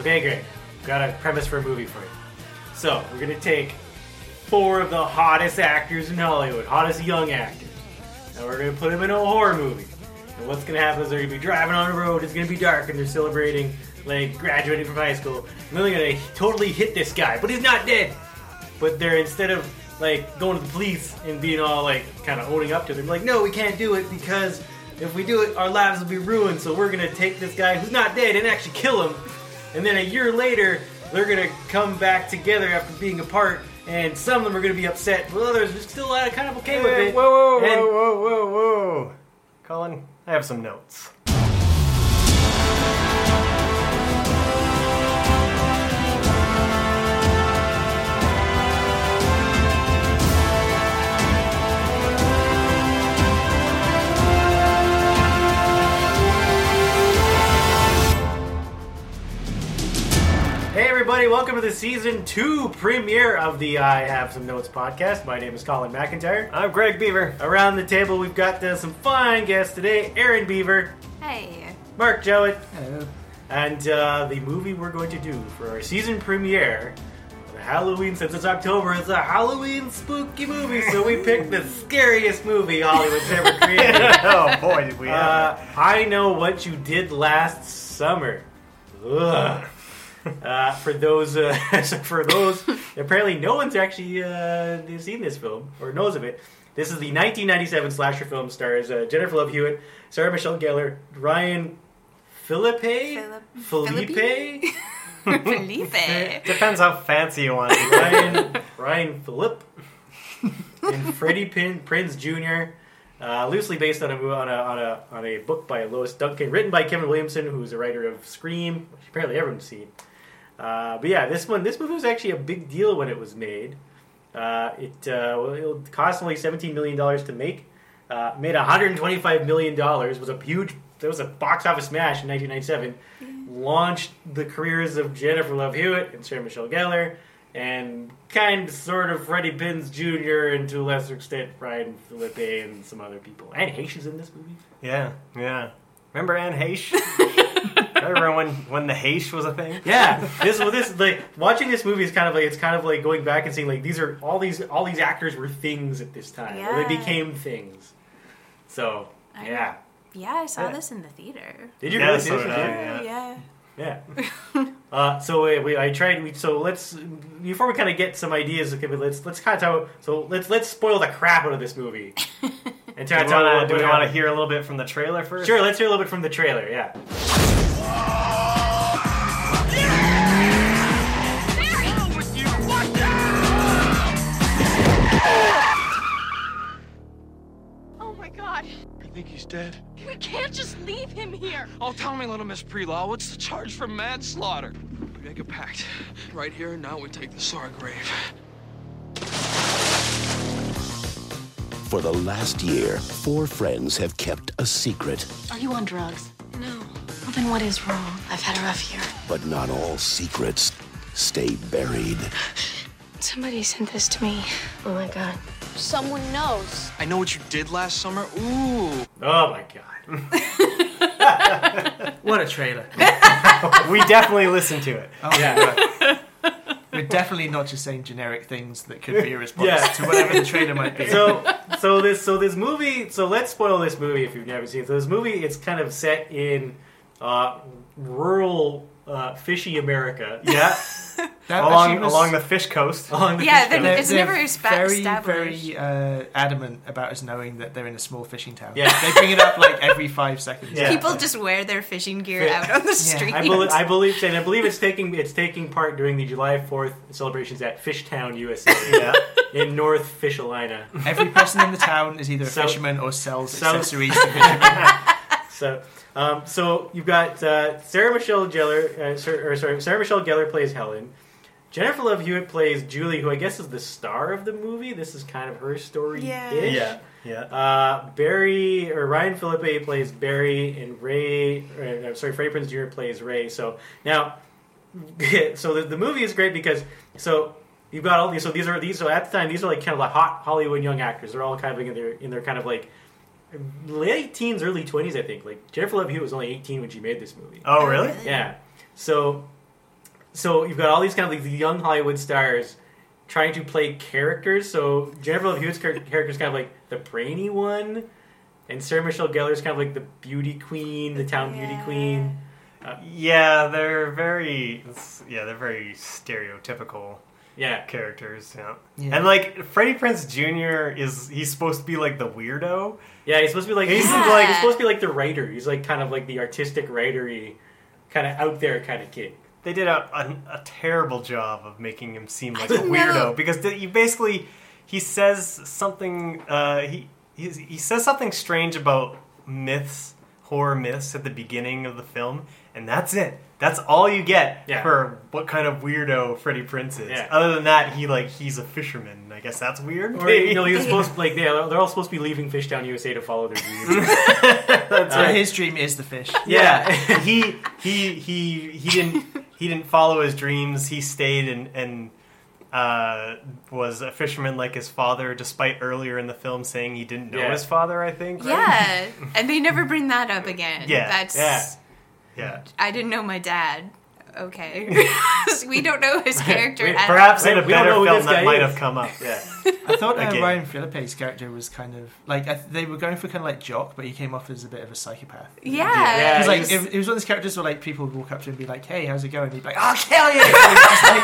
Okay, great. Got a premise for a movie for you. So, we're gonna take four of the hottest actors in Hollywood, hottest young actors, and we're gonna put them in a horror movie. And what's gonna happen is they're gonna be driving on the road, it's gonna be dark, and they're celebrating, like, graduating from high school. And they're gonna totally hit this guy, but he's not dead. But they're, instead of, like, going to the police and being all, like, kind of owning up to them, like, no, we can't do it because if we do it, our lives will be ruined, so we're gonna take this guy who's not dead and actually kill him. And then a year later, they're gonna come back together after being apart, and some of them are gonna be upset, but others are still uh, kind of okay with it. whoa, whoa, And- whoa, whoa, whoa, whoa. Colin, I have some notes. Hey everybody, welcome to the season two premiere of the I Have Some Notes podcast. My name is Colin McIntyre. I'm Greg Beaver. Around the table, we've got uh, some fine guests today: Aaron Beaver, Hey. Mark Jowett, Hello. and uh, the movie we're going to do for our season premiere. The Halloween, since it's October, it's a Halloween spooky movie, so we picked the scariest movie Hollywood's ever created. oh boy, did we Uh, I know what you did last summer. Ugh. Uh, for those, uh, so for those, apparently no one's actually uh, seen this film or knows of it. This is the 1997 slasher film. Stars uh, Jennifer Love Hewitt, Sarah Michelle Gellar, Ryan Phillippe, Philip- Felipe, Felipe. Depends how fancy you want it. Ryan Ryan Phillip, and Freddie Pin, Prinze Jr. Uh, loosely based on a, on a on a on a book by Lois Duncan, written by Kevin Williamson, who's a writer of Scream, which apparently everyone's seen. Uh, but yeah, this one this movie was actually a big deal when it was made. Uh, it uh, it cost only seventeen million dollars to make. Uh, made one hundred twenty five million dollars. Was a huge. There was a box office smash in nineteen ninety seven. Launched the careers of Jennifer Love Hewitt and Sarah Michelle Gellar, and kind of sort of Freddie Pins Jr. and to a lesser extent Ryan Felipe and some other people. Anne Heche's in this movie. Yeah, yeah. Remember Anne Heche? Remember when when the Heche was a thing? Yeah, this well, this like watching this movie is kind of like it's kind of like going back and seeing like these are all these all these actors were things at this time. Or they became things. So I yeah, Yeah, I saw Yeah. this in the theater. did you Yeah, really so see this? did. Yeah. Yeah. Yeah. Yeah. uh, so we, we, I tried. We, so let's before we kind of get some ideas. Okay, but let's let's kind of talk. So let's let's spoil the crap out of this movie. And Do try we to tell wanna- what- do we want to hear a little bit from the trailer first? Sure, let's hear a little bit from the trailer. Yeah. Dead? We can't just leave him here. Oh, tell me, little Miss Prelaw, what's the charge for manslaughter? We make a pact. Right here and now we take this to our grave. For the last year, four friends have kept a secret, Are you on drugs? No. Well, then what is wrong? I've had a rough year. but not all secrets stay buried. Somebody sent this to me. Oh my god. Someone knows. I know what you did last summer. Ooh. Oh my god. What a trailer. we definitely listened to it. Oh, Yeah. We're definitely not just saying generic things that could be a response Yeah. to whatever the trailer might be. so so this so this movie. So let's spoil this movie if you've never seen it. So this movie, it's kind of set in uh, rural uh, fishy America. Yeah, That along was- along the fish coast. Along the Yeah, fish they're- coast. they're, It's they're never spa- very, very uh, adamant about us knowing that they're in a small fishing town. Yeah. They bring it up like every five seconds. Yeah. People just wear their fishing gear Yeah. out on the street. I believe, I believe, and I believe it's taking it's taking part during the July Fourth celebrations at Fishtown, USA, Yeah, in North Fishalina. Every person in the town is either a So- fisherman or sells so- accessories to fishermen. So, um, so you've got uh, Sarah Michelle Gellar, uh, Sar- or sorry, Sarah Michelle Gellar plays Helen. Jennifer Love Hewitt plays Julie, who I guess is the star of the movie. This is kind of her story. Yeah. yeah, yeah. Uh, Barry or Ryan Phillippe plays Barry, and Ray. Or, uh, sorry, Freddie Prinze Jr. plays Ray. So now, so the, the movie is great because so you've got all these. So these are these. So at the time, these are like kind of like hot Hollywood young actors. They're all kind of in their in their kind of like late teens, early twenties. I think like Jennifer Love Hewitt was only eighteen when she made this movie. Oh, really? Yeah. So so you've got all these kind of like these young Hollywood stars trying to play characters. So Jennifer Love Hewitt's character is kind of like the brainy one, and Sarah Michelle Gellar is kind of like the beauty queen, the town beauty Yeah. queen. Uh, yeah, they're very. Yeah, they're very stereotypical Yeah, characters. Yeah. Yeah. and like Freddie Prinze Jr. is he's supposed to be like the weirdo. yeah. He's supposed to be like he's Yeah. like he's supposed to be like the writer. He's like kind of like the artistic writery, kind of out there kind of kid. They did a, a, a terrible job of making him seem like a weirdo know. because th- you basically he says something uh, he he's, he says something strange about myths, horror myths at the beginning of the film, and that's it. That's all you get Yeah. for what kind of weirdo Freddie Prinze is. Yeah. Other than that, he like he's a fisherman. I guess that's weird. Or you know, he was supposed to, like yeah, they're all supposed to be leaving Fishtown, USA to follow their dreams. that's So Uh, his dream is the fish. yeah he he he he didn't he didn't follow his dreams he stayed and and uh, was a fisherman like his father despite earlier in the film saying he didn't know Yeah. his father i think right? Yeah, and they never bring that up again. Yeah, that's. yeah. Yeah I didn't know my dad. Okay, we don't know his character. Wait, at perhaps in a We don't better know who film this guy that might is. have come up yeah, I thought uh, Again. Ryan Phillippe's character was kind of like I th- they were going for kind of like jock, but he came off as a bit of a psychopath. Yeah. Yeah. Because like it, it was one of those characters where like people would walk up to him and be like, "Hey, how's it going?" And he'd be like, "I'll kill you!" And he'd just like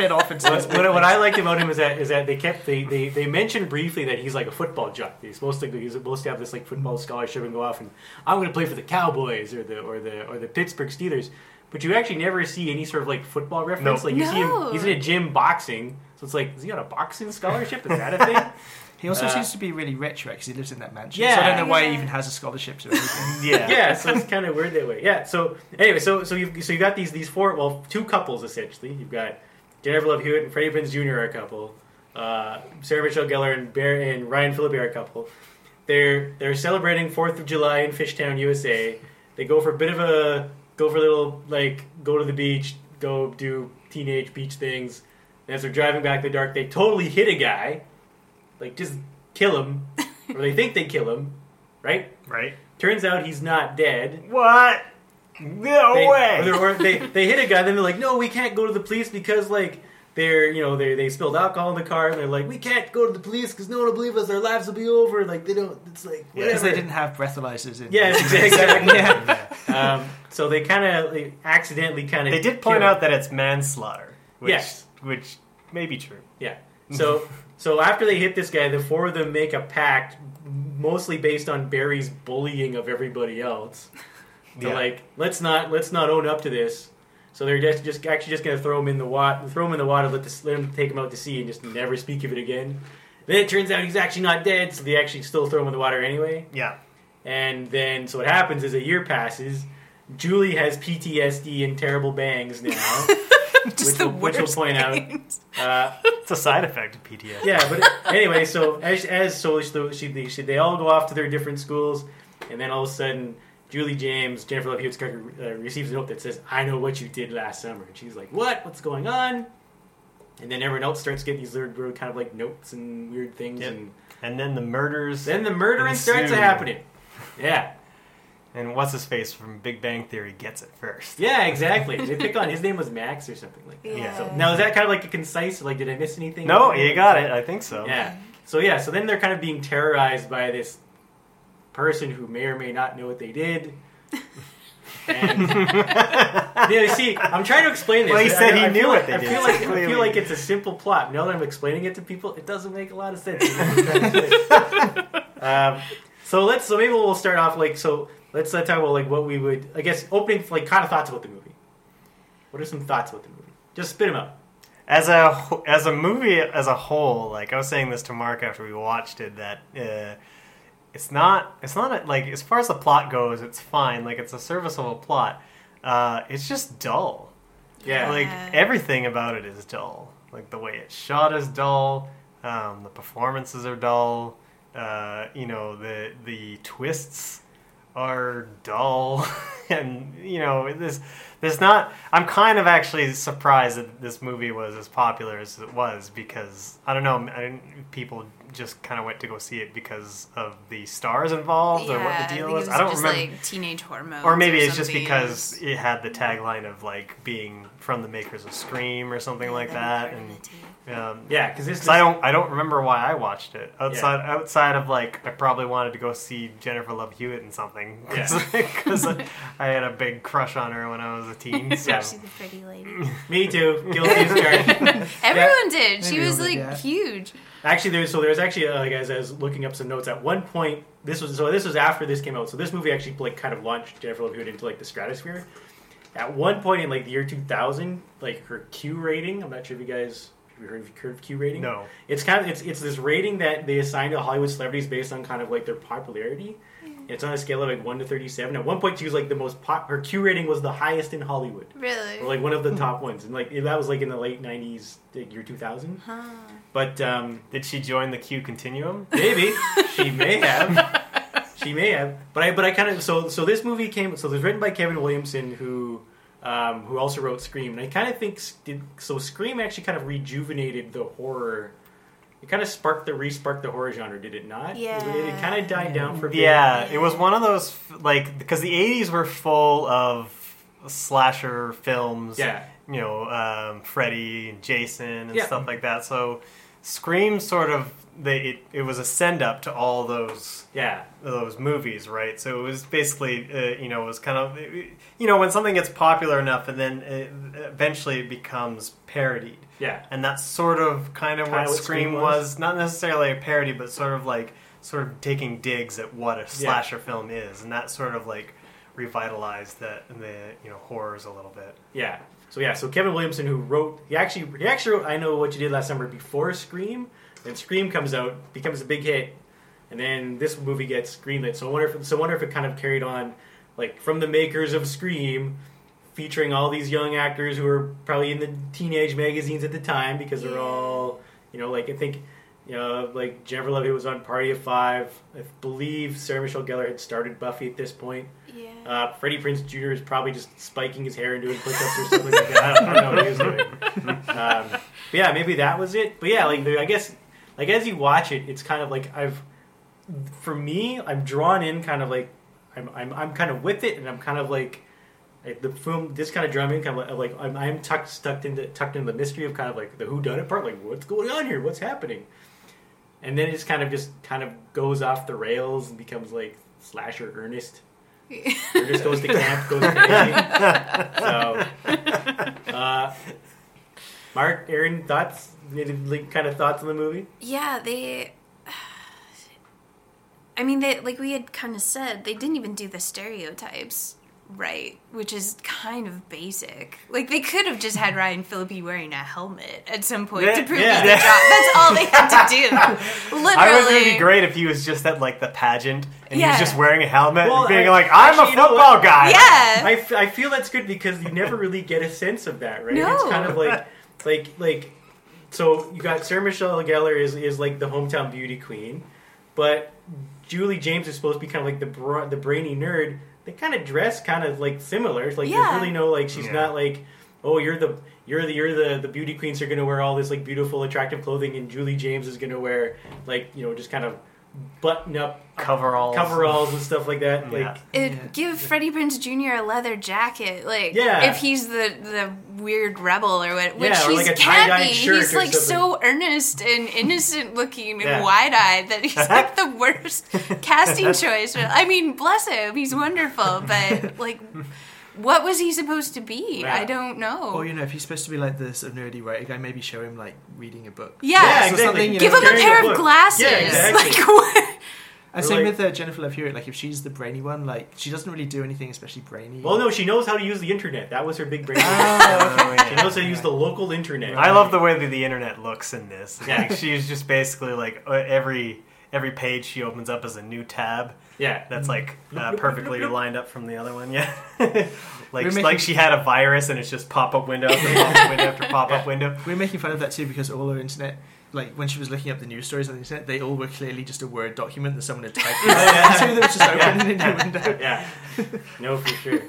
spit off and what, what, what I liked about him is that is that they kept they, they, they mentioned briefly that he's like a football jock. He's supposed to he's supposed to have this like football scholarship and go off and I'm going to play for the Cowboys or the or the or the Pittsburgh Steelers. But you actually never see any sort of like football reference. Nope. Like you see him, he's in a gym boxing. So it's like, is he on a boxing scholarship? Is that a thing? He also Uh, seems to be really rich, right? Because he lives in that mansion. Yeah. So I don't know why he even has a scholarship to anything. yeah yeah, so it's kind of weird that way. Yeah. So anyway, so so you so you got these these four well two couples essentially. You've got Jennifer Love Hewitt and Freddie Prinze Jr. are a couple. Uh, Sarah Michelle Gellar and Bear and Ryan Phillippe are a couple. They're they're celebrating Fourth of July in Fishtown, USA. They go for a bit of a go for a little like go to the beach, go do teenage beach things. And as they're driving back in the dark, they totally hit a guy, like just kill him, or they think they kill him, right? right Turns out he's not dead. what no They, way they're- they they hit a guy, then they're like, no, we can't go to the police because like they're you know they they spilled alcohol in the car, and they're like, we can't go to the police because no one will believe us. our lives will be over. Like they don't. It's like Yeah. Because whatever. they didn't have breathalyzers in. Yeah, exactly. yeah. Um, so they kind of like, accidentally kind of they did point out that it's manslaughter which Yes. which may be true Yeah. So so after they hit this guy, the four of them make a pact, mostly based on Barry's bullying of everybody else. To Yeah. like, let's not let's not own up to this. So they're just, just actually just gonna throw him in the water, throw him in the water, let this, let him take him out to sea, and just never speak of it again. Then it turns out he's actually not dead, so they actually still throw him in the water anyway. yeah And then so what happens is a year passes. Julie has PTSD and terrible bangs now. Which will- which worst point out- Uh, it's a side effect of ptsd yeah, but anyway, so as, as so she, she, she, they all go off to their different schools, and then all of a sudden, Julie James, Jennifer Love Hewitt's character, uh, receives a note that says, "I know what you did last summer," and she's like, "What? What's going on?" And then everyone else starts getting these weird, kind of like notes and weird things, Yep. and and then the murders then the murdering starts happening. Yeah, and what's his face from big bang theory gets it first yeah, exactly. they pick on his name was Max or something like that. Yeah. So now is that kind of like a concise? Like, did I miss anything? no you got it i think so Yeah. So yeah, so then they're kind of being terrorized by this person who may or may not know what they did. And yeah, see, I'm trying to explain this. Well, he said I, he I knew feel what they I did, feel so like I feel like it's a simple plot. Now that I'm explaining it to people, it doesn't make a lot of sense. um, so let's so maybe we'll start off like so. Let's uh, talk about like what we would I guess opening like kind of thoughts about the movie. What are some thoughts about the movie? Just spit them out. as a as a movie as a whole, like I was saying this to Mark after we watched it, that uh, it's not it's not a, like as far as the plot goes, it's fine. Like it's a serviceable plot. Uh, it's just dull. Yeah. Like everything about it is dull. Like the way it's shot is dull. Um, the performances are dull. Uh, you know the the twists are dull, and you know this. There's not. I'm kind of actually surprised that this movie was as popular as it was because I don't know. I, people just kind of went to go see it because of the stars involved or what the deal was. I don't just remember. like teenage hormones. or maybe it's just because it had the tagline of like being from the makers of Scream or something like that, and um, Yeah, because this. 'cause I don't I don't remember why I watched it outside outside of like I probably wanted to go see Jennifer Love Hewitt in something because I had a big crush on her when I was a teen. So. Yeah. She's a pretty lady. Me too. Guilty as charged. Everyone did. She Maybe was like bit, yeah. huge. Actually, there's so there's actually uh, like as I was looking up some notes at one point. This was so this was after this came out. So this movie actually like kind of launched Jennifer Love Hewitt into like the stratosphere. At one point in like the year 2000, like her Q rating. I'm not sure if you guys have you heard of heard of Q rating. No. It's kind of it's it's this rating that they assign to Hollywood celebrities based on kind of like their popularity. It's on a scale of like one to thirty-seven. At one point, she was like the most pop. Her Q rating was the highest in Hollywood, Really? or like one of the top ones, and like that was like in the late '90s, like year 2000. Huh. But um, Did she join the Q continuum? Maybe she may have. She may have. But I but I kind of so so this movie came so it was written by Kevin Williamson who um, who also wrote Scream and I kind of think did so Scream actually kind of rejuvenated the horror. It kind of sparked the re-sparked the horror genre, did it not? Yeah. It, Yeah. kind of died down for a bit. Yeah, it was one of those like because the '80s were full of slasher films. Yeah. you know, um, Freddy and Jason and Yeah. stuff like that. So Scream sort of they it, it was a send up to all those Yeah. those movies, right? So it was basically, uh, you know, it was kind of, you know, when something gets popular enough and then it, eventually it becomes parodied. Yeah. And that's sort of kind of what Scream was. was. Not necessarily a parody, but sort of like, sort of taking digs at what a slasher film is. And that sort of like revitalized that, the, you know, horrors a little bit. Yeah. So yeah, so Kevin Williamson who wrote he actually he actually wrote I Know What You Did Last Summer before Scream. Then Scream comes out, becomes a big hit, and then this movie gets greenlit. So I wonder if so I wonder if it kind of carried on like from the makers of Scream, featuring all these young actors who were probably in the teenage magazines at the time because they're all you know, like I think you know, like Jennifer Love was on Party of Five. I believe Sarah Michelle Gellar had started Buffy at this point. Yeah. Uh, Freddie Prinze Jr. is probably just spiking his hair and doing push-ups or something like that. I don't, I don't know what he was doing. Um, but yeah, maybe that was it. But yeah, like I guess, like as you watch it, it's kind of like I've, for me, I'm drawn in, kind of like, I'm I'm, I'm kind of with it, and I'm kind of like, like the film this kind of drawn me in, kind of like, like I'm, I'm tucked stuck into tucked into the mystery of kind of like the who done it part, like what's going on here, what's happening, and then it just kind of just kind of goes off the rails and becomes like slasher Ernest. Ernest goes to camp, goes crazy. so, uh, Mark, Aaron, thoughts? Any, like, kind of thoughts on the movie? Yeah, they. I mean, they like we had kind of said they didn't even do the stereotypes right, which is kind of basic. Like they could have just had Ryan Phillippe wearing a helmet at some point to prove yeah. he's the job. That's all they had to do. Literally, I was going to be great if he was just at like the pageant and he was just wearing a helmet Well, and being I- like, I'm actually, a you know football guy. Yeah. I, f- I feel that's good because you never really get a sense of that, right? No. It's kind of like, like, like, so you got Sarah Michelle Gellar is, is like the hometown beauty queen, but Julie James is supposed to be kind of like the bra- the brainy nerd. They kind of dress kind of like similar. It's like Yeah. there's really no like she's Yeah. not like oh you're the you're the you're the the beauty queens are gonna wear all this like beautiful attractive clothing and Julie James is gonna wear like you know just kind of button up Coveralls. coveralls and stuff like that. Yeah. Like It, Yeah. Give Freddie Prinze Jr. a leather jacket, like Yeah. if he's the the weird rebel or what, which Yeah, or he's like a can't tie-dyed be. shirt He's like something. so earnest and innocent looking and Yeah. wide eyed that he's like the worst casting choice. I mean, bless him, he's wonderful, but like, what was he supposed to be? Yeah. I don't know. Or you know, if he's supposed to be like this sort of nerdy writer guy, maybe show him like reading a book. yeah, Yeah, So exactly. something, give know, him a pair a of glasses. Yeah, exactly. Like what? And same like- with uh, Jennifer Love Hewitt. Like if she's the brainy one, like she doesn't really do anything especially brainy. Well, no, she knows how to use the internet. That was her big break. Oh, She yeah. knows how to use the local internet. I love the way that the internet looks in this. Yeah. Like, she's just basically like uh, every every page she opens up is a new tab Yeah, that's like uh, perfectly lined up from the other one. Yeah, like making- like she had a virus and it's just pop up window after pop up window after pop up window. We're making fun of that too because all our internet like when she was looking up the news stories on the internet, they all were clearly just a word document that someone had typed into that was just open in your window. yeah, no, for sure.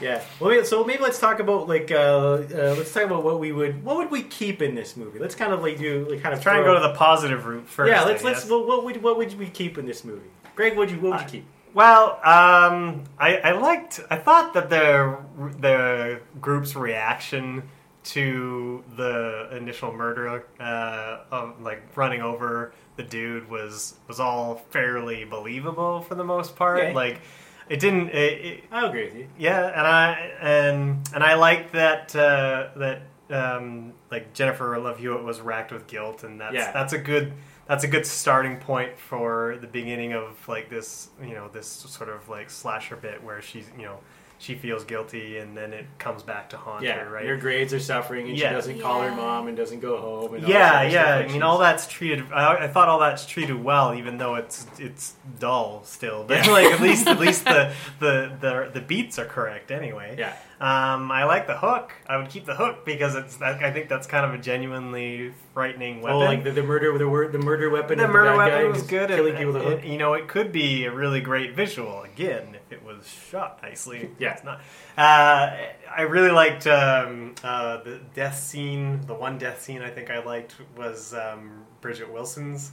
Yeah. Well, so maybe let's talk about like uh, uh, let's talk about what we would what would we keep in this movie. Let's kind of like do like kind of Try and throw- go to the positive route first. yeah. Let's let's guess. what, what would what would we keep in this movie? Greg, what would you what would you keep? Well, um, I, I liked. I thought that the the group's reaction to the initial murder, uh, of like running over the dude, was was all fairly believable for the most part. Okay. Like, it didn't. It, it, I agree with you. yeah, and I and and I liked that uh, that um, like Jennifer Love Hewitt was racked with guilt, and that's Yeah. that's a good that's a good starting point for the beginning of like this you know this sort of like slasher bit where she's you know she feels guilty and then it comes back to haunt Yeah, her, right? your grades are suffering, and Yeah. she doesn't call her mom and doesn't go home. And all yeah, this yeah. stuff, I mean, all that's treated. I, I thought all that's treated well, even though it's it's dull still. But like at least at least the, the the the beats are correct anyway. Yeah. Um, I like the hook. I would keep the hook because it's. I think that's kind of a genuinely frightening weapon. Oh, like the, the murder, the word, the murder weapon. the of murder bad guy weapon was good. Killing and- people with a and, hook. You know, it could be a really great visual again if it was shot nicely. Yeah. it's not. Uh, I really liked um, uh, the death scene. The one death scene I think I liked was um, Bridgette Wilson's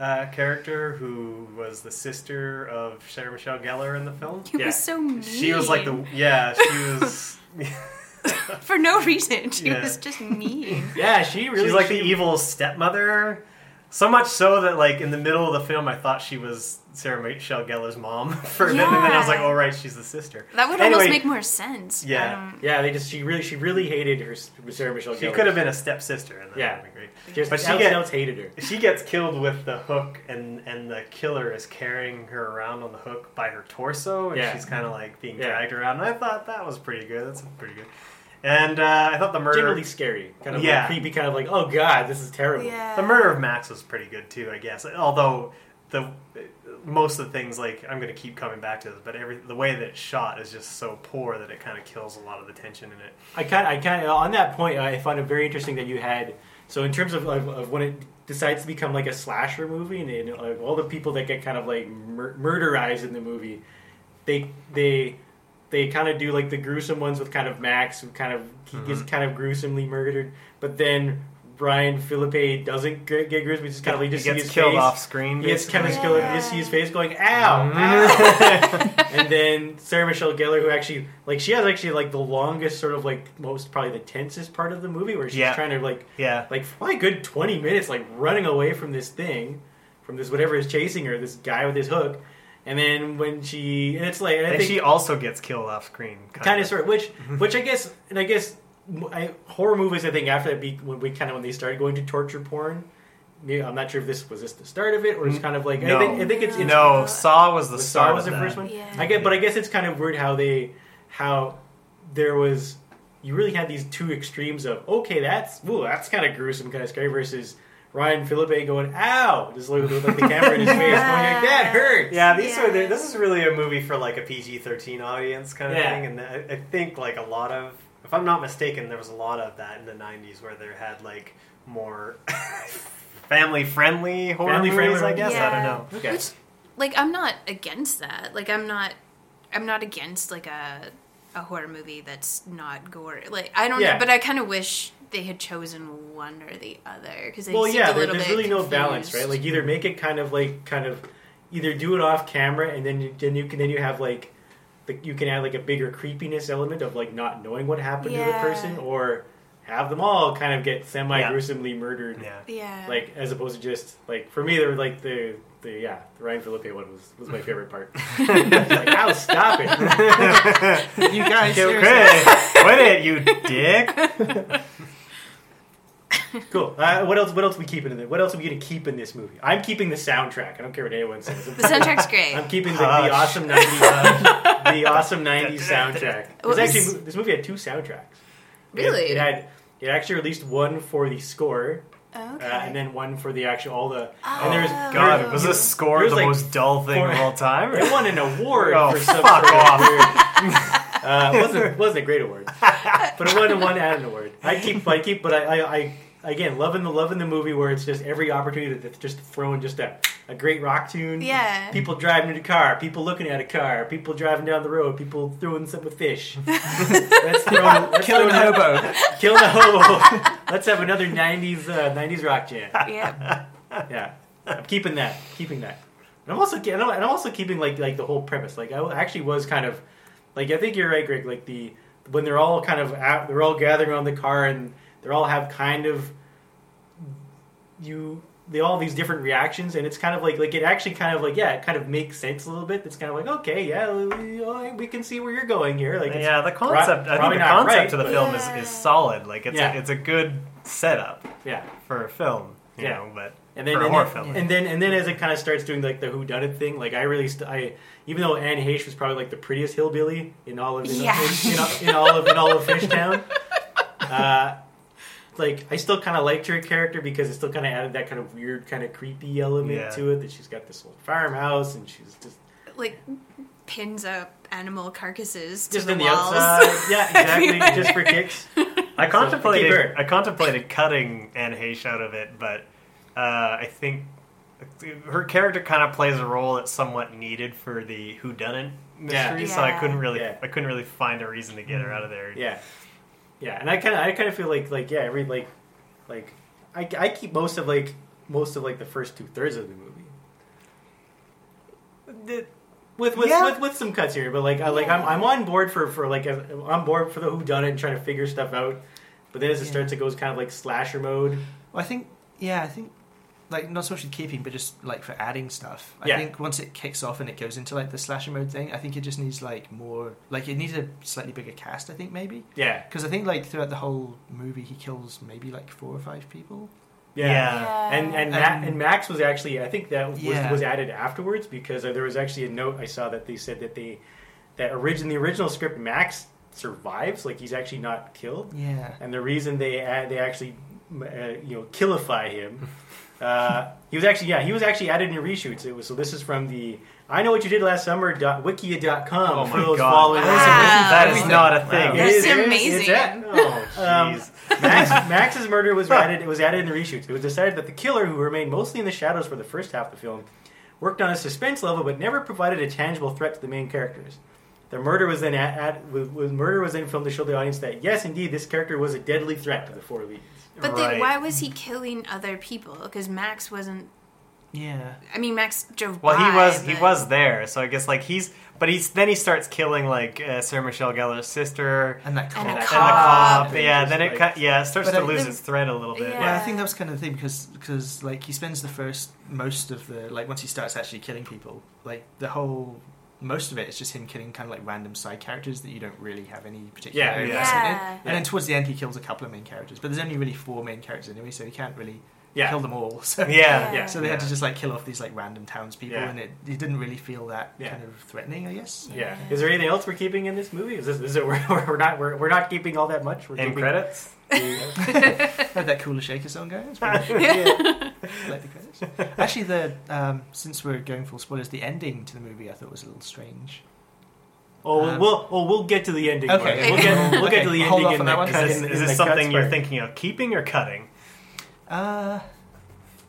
uh, character, who was the sister of Sarah Michelle Gellar in the film. He Yeah. was so mean. She was like the yeah. She was. for no reason. She Yeah. was just mean. Yeah, she really. She's like she, the evil stepmother. So much so that, like, in the middle of the film, I thought she was Sarah Michelle Gellar's mom for a minute, and then I was like, Yeah. "Oh, right, she's the sister." That would Anyway, almost make more sense. Yeah. I Yeah, they just she really she really hated her Sarah Michelle. Gellar. She Gellar. could have been a stepsister, and that Yeah. would have been great. Just, but but she she get- else hated her. She gets killed with the hook, and and the killer is carrying her around on the hook by her torso, and Yeah. she's kind of like being Yeah. dragged around. And I thought that was pretty good. That's pretty good. And uh, I thought the murder, Generally scary, kind of Yeah. like creepy, kind of like oh god, this is terrible. Yeah. the murder of Max was pretty good too, I guess. Although the most of the things like I'm going to keep coming back to this, but every the way that it's shot is just so poor that it kind of kills a lot of the tension in it. I kind I kind on that point I find it very interesting that you had so in terms of, of, of when it decides to become like a slasher movie and, and like, all the people that get kind of like mur- murderized in the movie they they they kind of do like the gruesome ones with kind of Max who kind of he gets mm-hmm. kind of gruesomely murdered but then Ryan Phillippe doesn't get, get gruesome. We just kind of like he just see gets his killed face. off screen. He gets basically. kind of killed. You just see his face going, "Ow!" Mm-hmm. ow." and then Sarah Michelle Gellar, who actually like she has actually like the longest sort of like most probably the tensest part of the movie, where she's Yeah. trying to like Yeah. like for a good twenty minutes like running away from this thing, from this whatever is chasing her, this guy with his hook. And then when she and it's like and I And think she also gets killed off screen. kind of sort of which mm-hmm. which I guess and I guess I, horror movies I think after that be when we kind of when they started going to torture porn. maybe- I'm not sure if this was this the start of it or it's mm-hmm. kind of like No. I think I think it's, it's no, Saw was the the start. Saw was of the that. first one. Yeah. I get, but I guess it's kind of weird how they how there was you really had these two extremes of okay, that's ooh, that's kind of gruesome, kind of scary versus Ryan Phillippe going ow, just look with like, the camera in his face, going like that hurts. Yeah, these Yeah. are the, this is really a movie for like a PG thirteen audience kind of Yeah. thing, and I, I think like a lot of, if I'm not mistaken, there was a lot of that in the '90s where there had like more family friendly horror Family-friendly movies. I horror- guess I don't know. Okay. Which, like, I'm not against that. Like, I'm not, I'm not against like a a horror movie that's not gory. Like, I don't Yeah. know, but I kind of wish they had chosen one or the other because they well, seemed yeah, a there, little there's bit really no balance, confused. right? Like either make it kind of like kind of either do it off camera and then you, then you can then you have like the, you can add like a bigger creepiness element of like not knowing what happened to the person or have them all kind of get semi gruesomely murdered. Yeah. yeah, Like as opposed to just like for me, they were like the the yeah the Ryan Phillippe one was was my favorite part. like, ow, stop it! You guys, Kill. Chris. Quit it, you dick. Cool. Uh, what else? What else we keeping in it? What else are we gonna keep in this movie? I'm keeping the soundtrack. I don't care what anyone says. the soundtrack's great. I'm keeping the, the awesome '90s, the awesome '90s soundtrack. Well, this- actually this movie had two soundtracks. Really? It, had it actually released one for the score, okay. uh, and then one for the actual all the. and there's Oh. God, was this score There's the like most dull thing four- of all time? It won an award Oh, for some fuck sort off. weird- uh, it wasn't wasn't a great award, but it won one and an award. I keep I keep, but I I, I again loving the loving the movie where it's just every opportunity to just throwing just a, a great rock tune. Yeah. People driving in a car, people looking at a car, people driving down the road, people throwing some with fish. let's throw let's Killing throw a hobo. killing a hobo. let's have another '90s uh, '90s rock jam. Yeah. Yeah, I'm keeping that. Keeping that. And I'm also and I'm and I'm also keeping like like the whole premise. Like I actually was kind of like I think you're right, Greg. Like the when they're all kind of out, they're all gathering around the car and they all have kind of you they all have these different reactions and it's kind of like like it actually kind of like yeah it kind of makes sense a little bit. It's kind of like okay yeah we, we can see where you're going here. Like it's yeah, the concept. I think the concept right, of the but- film Yeah. is, is solid. Like it's Yeah. a, it's a good setup yeah. for a film. You Yeah. know, but And then, for a and, horror then, film. and then and then as it kind of starts doing like the who done it thing, like I really st- I even though Anne Heche was probably like the prettiest hillbilly in all of in, Yeah. in, in, all- in all of in all of Fishtown, uh, like I still kind of liked her character because it still kind of added that kind of weird kind of creepy element Yeah. to it that she's got this old farmhouse and she's just Like pins up animal carcasses to just the in the walls. outside, yeah, exactly, just for kicks. I contemplated keep. I contemplated cutting Anne Heche out of it, but uh, I think her character kind of plays a role that's somewhat needed for the whodunit mystery. So I couldn't really Yeah. I couldn't really find a reason to get her out of there. Yeah, yeah, and I kind of I kind of feel like like yeah, every like like I, I keep most of like most of like the first two thirds of the movie. With with, Yeah. with with some cuts here, but like I like I'm, I'm on board for for like I'm on board for the who done it and trying to figure stuff out. But then as it Yeah. starts, it goes kind of like slasher mode. Well, I think, yeah, I think, like, not so much with keeping, but just, like, for adding stuff. I Yeah. think once it kicks off and it goes into, like, the slasher mode thing, I think it just needs, like, more, like, it needs a slightly bigger cast, I think, maybe. Yeah, Because I think, like, throughout the whole movie, he kills maybe, like, four or five people. yeah. Yeah. And and, Ma- and Max was actually I think that was, Yeah. was added afterwards because uh, there was actually a note I saw that they said that they that origin the original script Max survives like he's actually not killed Yeah. and the reason they add, they actually uh, you know killify him uh, he was actually yeah he was actually added in reshoots it was so this is from the I know what you did last summer dot, wikia.com Oh for my those God. following Wow. That is not a thing. It That's is- it is- amazing. it's at- Oh Um, jeez. Max, Max's murder was added. It was added in the reshoots. It was decided that the killer, who remained mostly in the shadows for the first half of the film, worked on a suspense level, but never provided a tangible threat to the main characters. The murder was then at, at was, was murder was then filmed to show the audience that yes, indeed, this character was a deadly threat to the four leads. But Right. then why was he killing other people? Because Max wasn't. Yeah. I mean, Max drove Well, by. he was he was there, so I guess like he's but he's then he starts killing like uh, Sarah Michelle Gellar's sister And that And cop. and the cop. cop. Yeah, then it Like- cut, yeah it starts But to I lose think- its thread a little bit. Yeah. Well, I think that was kind of the thing because because like he spends the first most of the like once he starts actually killing people like the whole most of it is just him killing kind of like random side characters that you don't really have any particular Yeah, investment yeah. in. And then towards the end he kills a couple of main characters, but there's only really four main characters anyway, so he can't really Yeah. kill them all. So Yeah, Yeah. so they had to just like kill off these like random townspeople, Yeah. and it, it didn't really feel that Yeah. kind of threatening, I guess. Yeah. Is there anything else we're keeping in this movie? Is this is it we're, we're not we're, we're not keeping all that much? We're End keeping credits. Had that Kula Shaker song going. It's pretty good. like the credits. Actually, the um, since we're going full spoilers, the ending to the movie I thought was a little strange. Oh, Um, we'll oh we'll get to the ending. Okay. part. We'll get we'll get to the hold ending off in on the that one. cut- Is this, in- is this the cuts something you're part. thinking of keeping or cutting? Uh,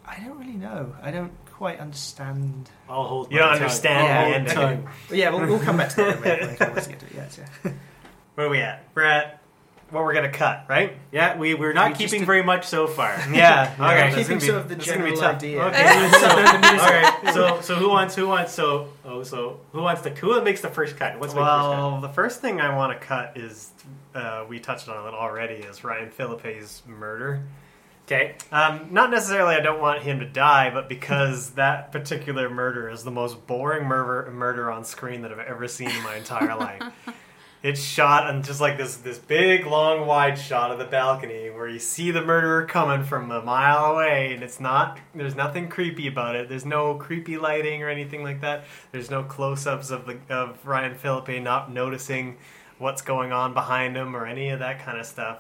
I don't really know. I don't quite understand. I'll hold. You don't tongue. understand I'll the hold ending. tongue. But yeah, we'll, we'll come back to that when when it comes to get to it. Yes, yeah. Where are we at? We're at what we're gonna cut, right? Yeah, we we're not We just keeping did- very much so far. Yeah. We're Okay. keeping It's some gonna of the be, gonna be general tough. idea. Okay, so, all right. So so who wants who wants so oh so who wants the who makes the first cut? What's the first Well, the first thing I want to cut is uh, we touched on it already is Ryan Phillippe's murder. Okay. Um, not necessarily I don't want him to die, but because that particular murder is the most boring murder murder on screen that I've ever seen in my entire life. It's shot on just like this this big long wide shot of the balcony where you see the murderer coming from a mile away and it's not there's nothing creepy about it. There's no creepy lighting or anything like that. There's no close-ups of the of Ryan Phillippe not noticing what's going on behind him or any of that kind of stuff.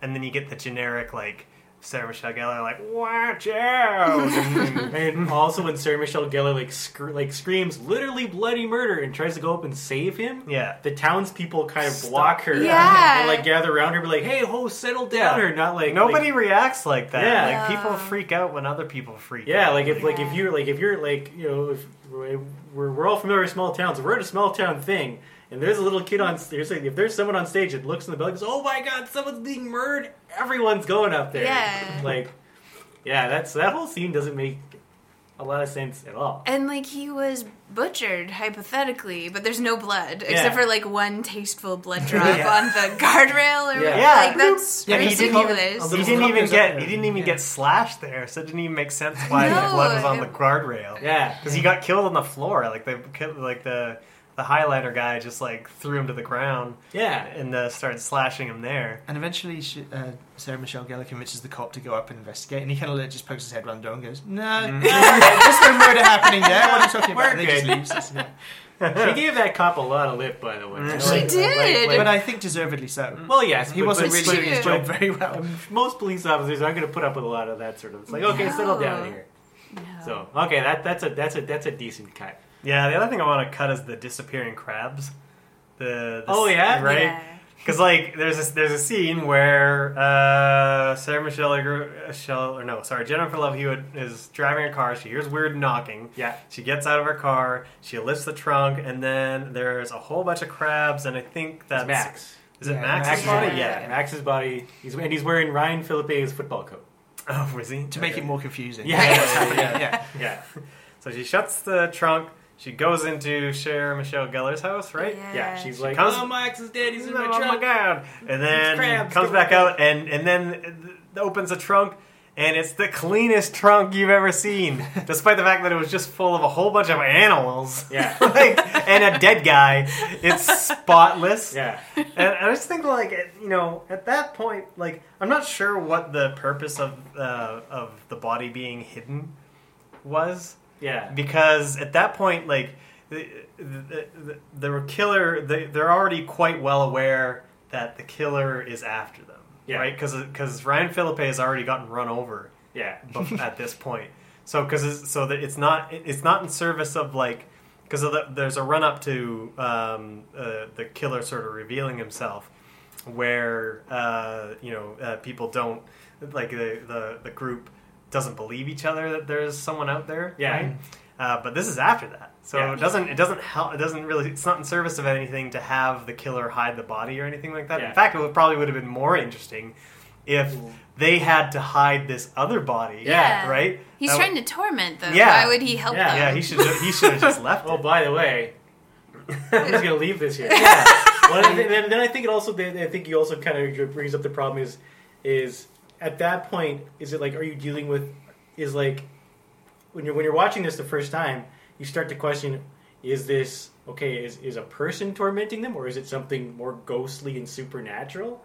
And then you get the generic like Sarah Michelle Gellar like watch out. and, And also when Sarah Michelle Gellar like scr- like screams literally bloody murder and tries to go up and save him, yeah. the townspeople kind of block her Yeah. and like gather around her, be like, "Hey, ho, settle down!" Yeah. Or not like Nobody like- reacts like that. Yeah. Like people freak out when other people freak yeah, out. like if like if you're like if you're like you know if we're we're all familiar with small towns. If we're at a small town thing. And there's a little kid on stage. Like, if there's someone on stage that looks in the building, goes, "Oh my God, someone's being murdered!" Everyone's going up there. Yeah. Like, yeah, that's that whole scene doesn't make a lot of sense at all. And like he was butchered hypothetically, but there's no blood Yeah. except for like one tasteful blood drop Yeah. on the guardrail or Yeah. Yeah. like that's Yeah, he didn't ridiculous. he didn't even get he didn't even Yeah. get slashed there, so it didn't even make sense why the blood was on it- the guardrail. Yeah, because he got killed on the floor. Like the like the the highlighter guy just like threw him to the ground yeah. and uh, started slashing him there. And eventually, she, uh, Sarah Michelle Gellar convinces the cop to go up and investigate, and he kind of like, just pokes his head around the door and goes, "No, Mm. there's no murder happening there. What are you talking We're about?" And they just good. leaves. It's- yeah. She gave that cop a lot of lip, by the way. Mm. She did. But I think deservedly so. well, yes, He but- wasn't but really doing his job very well. most police officers aren't going to put up with a lot of that sort of. It's like, okay, settle down here. No. So, okay, that that's a that's a that's a decent cut. Yeah, the other thing I want to cut is the disappearing crabs. The, the Oh, yeah? right. Yeah. Because like there's a, there's a scene where uh, Sarah Michelle Michelle or no sorry Jennifer Love Hewitt is driving a car. She hears weird knocking. Yeah. She gets out of her car. She lifts the trunk, and then there's a whole bunch of crabs. And I think that's That's Max. Is it Yeah, Max's Max's body? body, yeah. Max's body. He's and he's wearing Ryan Phillippe's football coat. Oh, was he? To make it more confusing. Yeah, yeah, yeah. yeah. Yeah, So she shuts the trunk. She goes into Sarah Michelle Gellar's house, right? yeah. She's like, comes- "Oh, Max is dead. He's in my oh my trunk." god! And then comes back back. out and and then opens the trunk, and it's the cleanest trunk you've ever seen, despite the fact that it was just full of a whole bunch of animals. Yeah. like and a dead guy. It's spotless. Yeah, And I just think, like, you know, at that point, like, I'm not sure what the purpose of uh, of the body being hidden was yeah, because at that point, like the the, the, the killer, they, they're already quite well aware that the killer is after them, Yeah. right? Because Ryan Phillippe has already gotten run over yeah, at this point. So because so that it's not it's not in service of like because the, there's a run up to um, uh, the killer sort of revealing himself, where uh, you know uh, people don't like the, the the group doesn't believe each other that there's someone out there. Yeah. Right? Uh, but this is after that, so Yeah. it doesn't it doesn't help. It doesn't really. It's not in service of anything to have the killer hide the body or anything like that. Yeah. In fact, it would probably would have been more interesting if they had to hide this other body. Yeah. Right. He's That trying to torment them. Yeah. Why would he help Yeah. them? yeah, he should he should have just left. Oh, it. by the way, I'm just gonna leave this here. Yeah. well, and then, then I think it also. I think you also kind of brings up the problem is, is at that point, is it like, are you dealing with, is like, when you're when you're watching this the first time, you start to question, is this okay? Is is a person tormenting them, or is it something more ghostly and supernatural?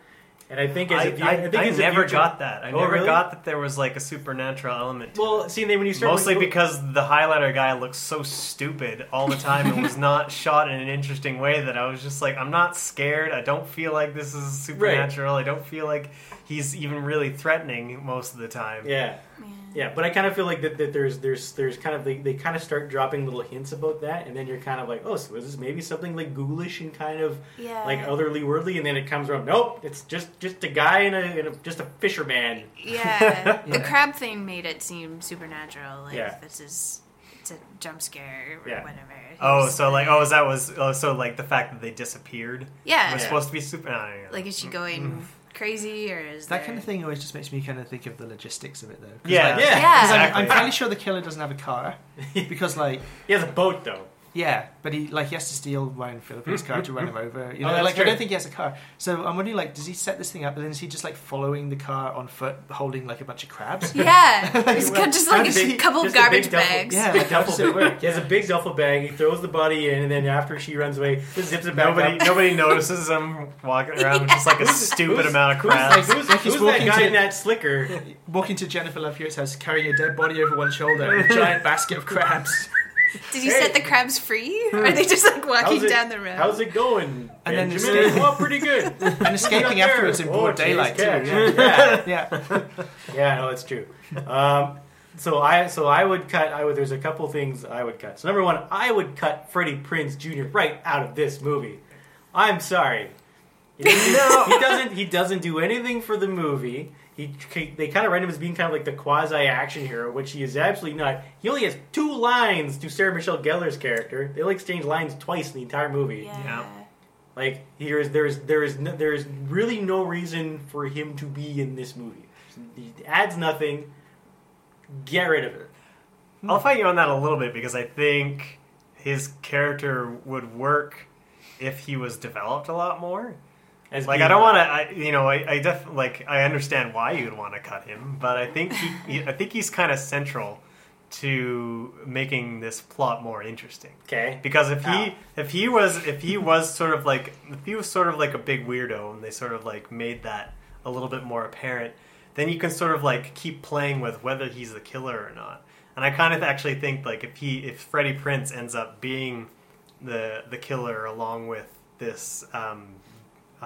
And I think as I, a view- I, think I as never got that. I Oh, never really? got that there was like a supernatural element. To Well, see, then when you start Mostly because the highlighter guy looks so stupid all the time and was not shot in an interesting way that I was just like, I'm not scared. I don't feel like this is supernatural. I don't feel like he's even really threatening most of the time. Yeah. Yeah, but I kind of feel like that, that there's there's there's kind of they, they kind of start dropping little hints about that, and then you're kind of like, oh, so is this maybe something like ghoulish and kind of Yeah. like otherly worldly, and then it comes around, nope, it's just just a guy and a, and a just a fisherman. Yeah. The crab thing made it seem supernatural. Like Yeah. this is it's a jump scare or Yeah. whatever. Oh, so like, oh, is that was, oh, so like the fact that they disappeared yeah. was supposed to be super. I don't. Like is she mm. going mm. Crazy or is That there... kind of thing always just makes me kind of think of the logistics of it, though Yeah, like, Yeah. Yeah. 'cause I'm, I'm fairly sure the killer doesn't have a car because, like, He has a boat though. Yeah, but he like he has to steal Ryan Phillippe's car to run him over. You oh, know, Oh, that's like I don't think he has a car. So I'm wondering, like, does he set this thing up, and then is he just like following the car on foot, holding like a bunch of crabs? Yeah. He's got just like a big- couple of just a garbage duffel- bags. Yeah, A duffel bag. He has a big duffel bag. He throws the body in, and then after she runs away, just zips it back Nobody, up. nobody notices him walking around with just like a stupid Who's- amount of who's, like, crabs. who's, Like who's that guy to- in that slicker? Walking to Jennifer Love Hewitt's house, carrying a dead body over one shoulder, and a giant basket of crabs. Did you Hey. set the crabs free? Or are they just like walking it, down the road? How's it going? And then Benjamin? escape- oh, pretty good. And escaping afterwards in Oh, broad chase daylight too. Yeah. Yeah. yeah. Yeah, no, that's true. Um, so I so I would cut. I would. There's a couple things I would cut. So number one, I would cut Freddie Prinze Jr. right out of this movie. I'm sorry. He doesn't, he doesn't. He doesn't do anything for the movie. He they kind of write him as being kind of like the quasi action hero, which he is absolutely not. He only has two lines to Sarah Michelle Gellar's character. They only exchange lines twice in the entire movie. yeah. Like there's there's there's no, there's really no reason for him to be in this movie. He adds nothing. Get rid of it. Hmm. I'll fight you on that a little bit because I think his character would work if he was developed a lot more. As Like I don't want to, you know, I, I def like I understand why you'd want to cut him, but I think he, I think he's kind of central to making this plot more interesting. Okay. Because if he if he was if he was sort of like if he was sort of like a big weirdo and they sort of like made that a little bit more apparent, then you can sort of like keep playing with whether he's the killer or not. And I kind of actually think like if he if Freddie Prinze ends up being the the killer along with this um,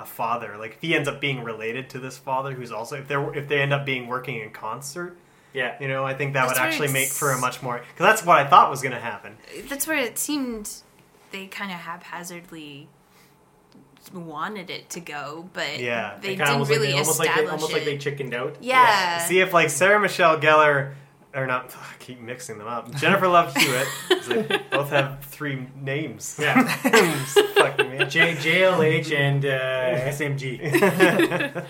uh, father, like if he ends up being related to this father who's also if they are if they end up being working in concert, Yeah. you know, I think that That's would actually make for a much more because that's what I thought was going to happen. That's where it seemed they kind of haphazardly wanted it to go, but Yeah. they Kinda didn't almost really like they, almost like establish they, almost like they chickened out. yeah. See if like Sarah Michelle Gellar or not. I keep mixing them up. Jennifer Love Hewitt. they both have three names. Yeah. Fucking man. J, JLH and uh, SMG.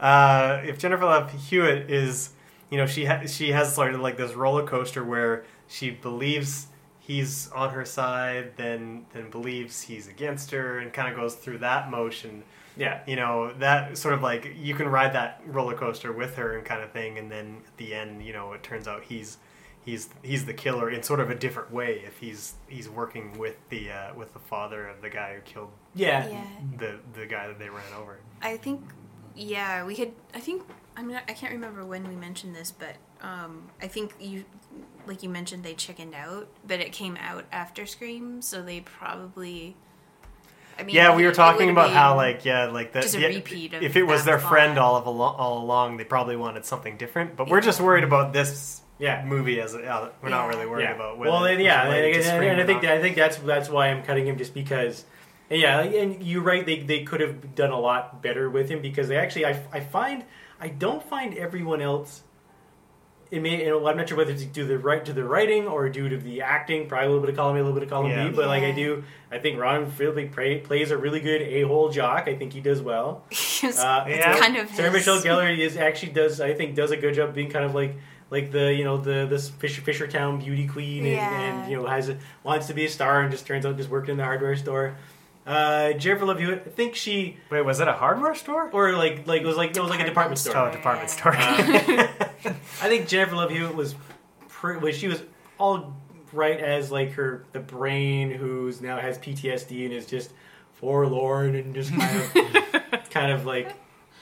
uh, if Jennifer Love Hewitt is, you know, she ha- she has sort of like this roller coaster where she believes he's on her side, then then believes he's against her, and kind of goes through that motion. Yeah. You know, that sort of like you can ride that roller coaster with her and kind of thing, and then at the end, you know, it turns out he's he's he's the killer in sort of a different way if he's he's working with the uh, with the father of the guy who killed Yeah. yeah. the the guy that they ran over. I think, yeah, we had I think I'm not. I can't remember when we mentioned this, but um, I think you, like you mentioned, they chickened out, but it came out after Scream, so they probably. I mean, yeah, we were talking about how like yeah, like that. just a yeah, repeat if it was their friend all of alo- all along, they probably wanted something different. But we're just worried about this Yeah. movie as a, uh, we're not really worried yeah. about. Whether well, then, yeah, it's and, and- and I think not. I think that's that's why I'm cutting him, just because. And yeah, and you're right. They they could have done a lot better with him because they actually I, I find I don't find everyone else. It may you know, I'm not sure whether it's due to the right to the writing or due to the acting. Probably a little bit of column A, a little bit of column Yeah. B. But like I do, I think Ryan Phillippe play, plays a really good a hole jock. I think he does well. it's, Uh, it's Yeah. kind of Sarah his- Michelle Gellar is actually does I think does a good job being kind of like like the you know the this Fisher Fishertown beauty queen and, Yeah. and you know has a, wants to be a star and just turns out just working in the hardware store. Uh, Jennifer Love Hewitt, I think she Wait, was it a hardware store? or like like it was like it was like a department store. Oh, department store. I think Jennifer Love Hewitt was pre- was she was all right as like her the brain who's now has PTSD and is just forlorn and just kind of kind of like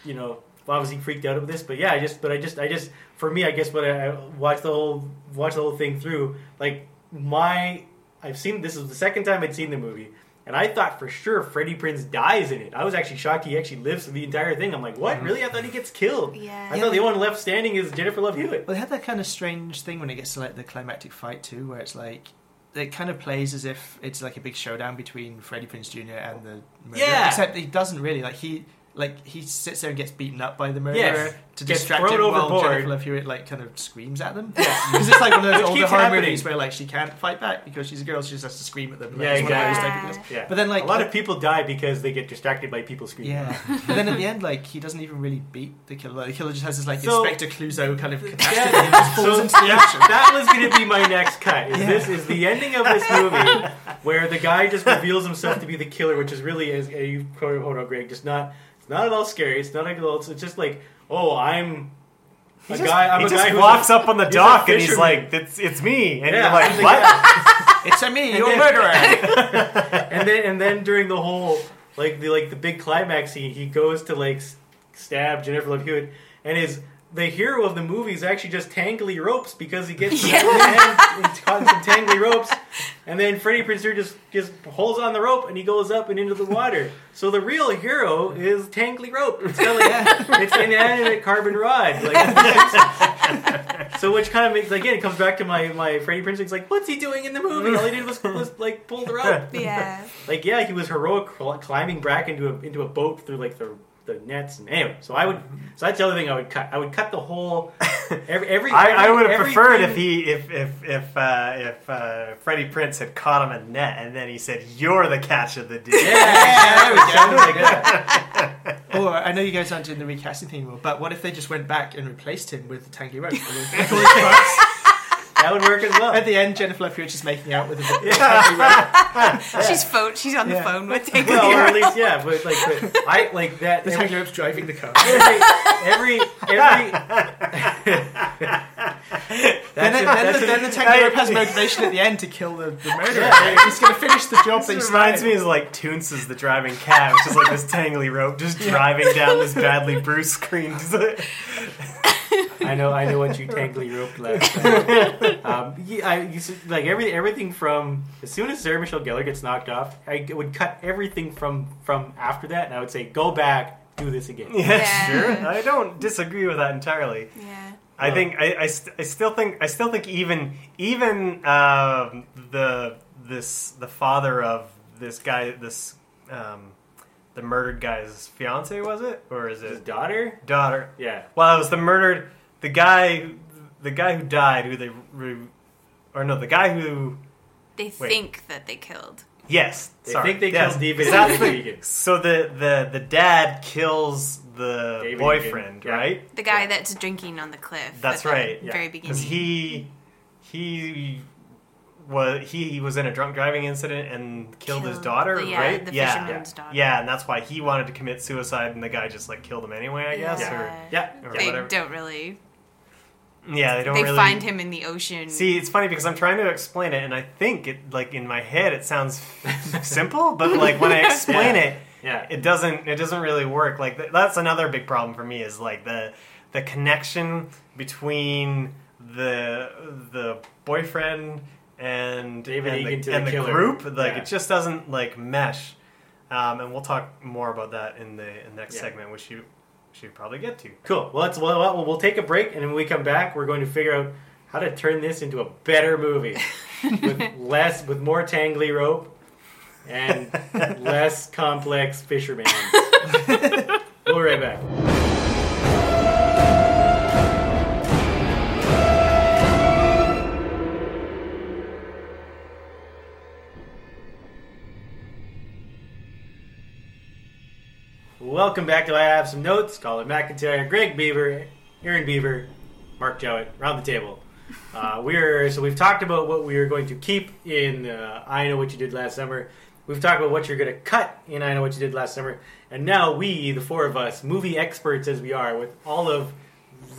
you know obviously freaked out of this but yeah I just but I just I just for me I guess when I, I watched the whole watched the whole thing through like my I've seen this is the second time I'd seen the movie and I thought for sure Freddie Prinze dies in it. I was actually shocked he actually lives through the entire thing. I'm like, what? Mm-hmm. Really? I thought he gets killed. Yeah. I thought the only one left standing is Jennifer Love Hewitt. Well, they had that kind of strange thing when it gets to like the climactic fight too, where it's like it kind of plays as if it's like a big showdown between Freddie Prinze Jr. and the murderer. Yeah. Except he doesn't really. Like he like he sits there and gets beaten up by the murderer Yes. to Gets distract him while overboard. Jennifer Love Hewitt like kind of screams at them. Yeah, Because it's like one of those older horror happening. movies where like she can't fight back because she's a girl, she just has to scream at them. Like, Yeah, exactly. Yeah. But then like a lot of people die because they get distracted by people screaming. yeah, but then at the end, like he doesn't even really beat the killer. Like, the killer just has this like So- Inspector Clouseau kind of Yeah. catastrophe and just falls So into the ocean. that was going to be my next cut. Is Yeah. this is the ending of this movie where the guy just reveals himself to be the killer, which is really as you on, Greg, just not it's not at all scary. It's not at all. It's just like oh, I'm a He just, guy. I'm he a just guy who's walks a- up on the he's a dock and he's like, "It's it's me," and Yeah, you're like, I'm "What?" guy. It's a me, you're a murderer. and then and then during the whole like the like the big climax scene, he goes to like stab Jennifer Love Hewitt, and his the hero of the movie is actually just tangly ropes because he gets yeah. caught in some tangly ropes, and then Freddie Prinze just just holds on the rope and he goes up and into the water. So the real hero is tangly rope. It's kind of like it's an inanimate carbon rod. Like, so which kind of makes again it comes back to my my Freddie Prinze. It's like what's he doing in the movie? All he did was, was like pull the rope. Yeah. Like yeah, he was heroic climbing back into a into a boat through like the the nets and anyway. So I would. So that's the other thing I would cut. I would cut the whole. Every. every I, I would have preferred if he if if if uh, if uh, Freddie Prinze had caught him a net and then he said, "You're the catch of the day." Yeah, there we go. Like. Or I know you guys aren't doing the recasting thing anymore, but what if they just went back and replaced him with the tangly rope? That would work as well. At the end, Jennifer Love Hewitt just making out with a tangly rope. She's phone. She's on the phone with Tangley. Well, or at least yeah, but like but I like that. The every, tangly driving the car. every every. Then, then, a- then, the, a- then the tangly rope has motivation at the end to kill the, the murderer. He's going to finish the job that he This reminds started. me of like Toons is the driving cat, which is like this tangly rope just driving down this badly bruised screen. I know, I know what you tangly roped last time. Um, yeah, I used like every everything from as soon as Sarah Michelle Gellar gets knocked off, I would cut everything from from after that, and I would say, "Go back, do this again." yeah, Yeah. sure. I don't disagree with that entirely. Yeah. I think I, I, st- I still think I still think even even um, the this the father of this guy this um, the murdered guy's fiance was it or is it His it daughter, daughter? yeah, Well, it was the murdered the guy the guy who died who they re, or no the guy who They Wait. think that they killed. yes they sorry, think they yes. killed David That's the- Egan. so the the the dad kills the David boyfriend Egan, yeah. right The guy Yeah. that's drinking on the cliff. That's at the right, yeah. Very because beginning. he he was he, he was in a drunk driving incident and killed, his daughter, the- yeah, right? the yeah, fisherman's daughter. yeah, and that's why he wanted to commit suicide, and the guy just like killed him anyway, I guess. Yeah. Or, Yeah, or They whatever. don't really. Yeah, they don't really. they really find him in the ocean. See, it's funny because I'm trying to explain it, and I think it like in my head it sounds simple, but like when I explain Yeah. it, yeah. it doesn't it doesn't really work like that's another big problem for me is like the the connection between the the boyfriend and David and Egan the, to the and the killer. group like Yeah. it just doesn't like mesh um, and we'll talk more about that in the in the next Yeah. segment which you should probably get to Cool. Well, let's well, well, we'll take a break, and when we come back, we're going to figure out how to turn this into a better movie with less, with more tangly rope and less complex fishermen. we'll be right back. Welcome back to I Have Some Notes. Colin McIntyre, Greg Beaver, Aaron Beaver, Mark Jowett, around the table. Uh, we're so we've talked about what we are going to keep in uh, I Know What You Did Last Summer. We've talked about what you're going to cut in I Know What You Did Last Summer, and now we, the four of us, movie experts as we are, with all of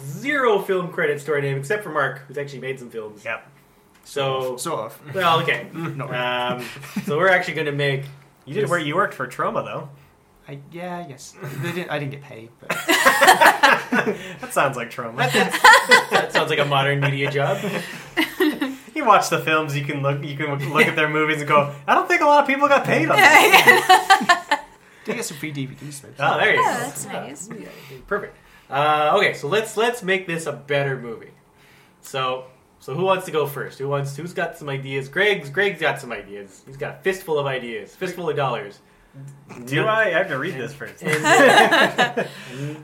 zero film credits to our name, except for Mark, who's actually made some films. yep So, so off. well, okay. Not really. Um, so we're actually going to make. you did where you worked for Troma though I, yeah, I guess. They didn't, I didn't get paid, but that sounds like trauma That sounds like a modern media job. you watch the films you can look you can look at their movies and go I don't think a lot of people got paid on that did you get some free DVDs though. Oh, there you Oh, go. that's nice. Perfect. Uh, okay, so let's let's make this a better movie. So so who wants to go first? Who wants? Who's got some ideas? Greg's Greg's got some ideas. He's got a fistful of ideas, fistful of dollars. Do I I have to read this first And,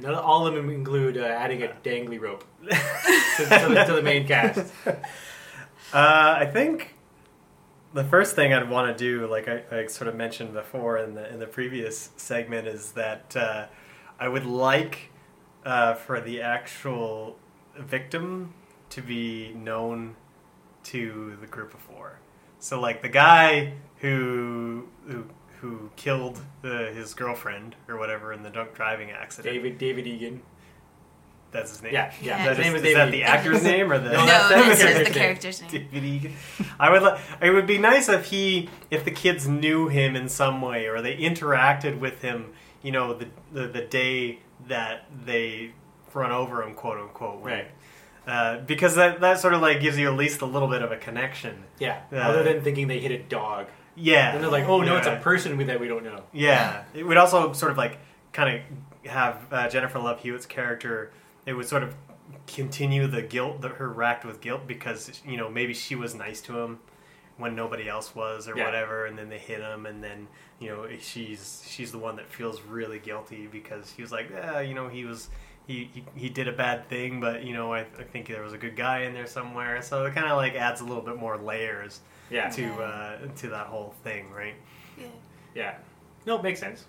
none, all of them include uh, adding a dangly rope to, to the, to the main cast. Uh, I think the first thing I'd want to do, like I, I sort of mentioned before in the in the previous segment, is that uh, I would like uh, for the actual victim to be known to the group of four. So, like the guy who who who killed the, his girlfriend or whatever in the drunk driving accident. David David Egan. That's his name. Yeah, yeah. Is that, His name is, is is that the actor's name or the? No, No, that's- that's this the is the character's character's name. David Egan. I would. li- It would be nice if he, if the kids knew him in some way, or they interacted with him. You know, the the, the day that they run over him, quote unquote. when- Right. Uh, because that that sort of like gives you at least a little bit of a connection. Yeah. Uh, Other than thinking they hit a dog. Yeah. And they're like, oh no, it's a person we- that we don't know. Yeah, it would also sort of like kind of have uh, Jennifer Love Hewitt's character. It would sort of continue the guilt, that her racked with guilt because you know maybe she was nice to him when nobody else was or Yeah. whatever, and then they hit him, and then you know she's she's the one that feels really guilty because he was like, yeah, you know, he was. He, he, he did a bad thing, but you know I, I think there was a good guy in there somewhere, so it kind of like adds a little bit more layers Yeah. to uh, to that whole thing, right? Yeah. Yeah. No, it makes sense.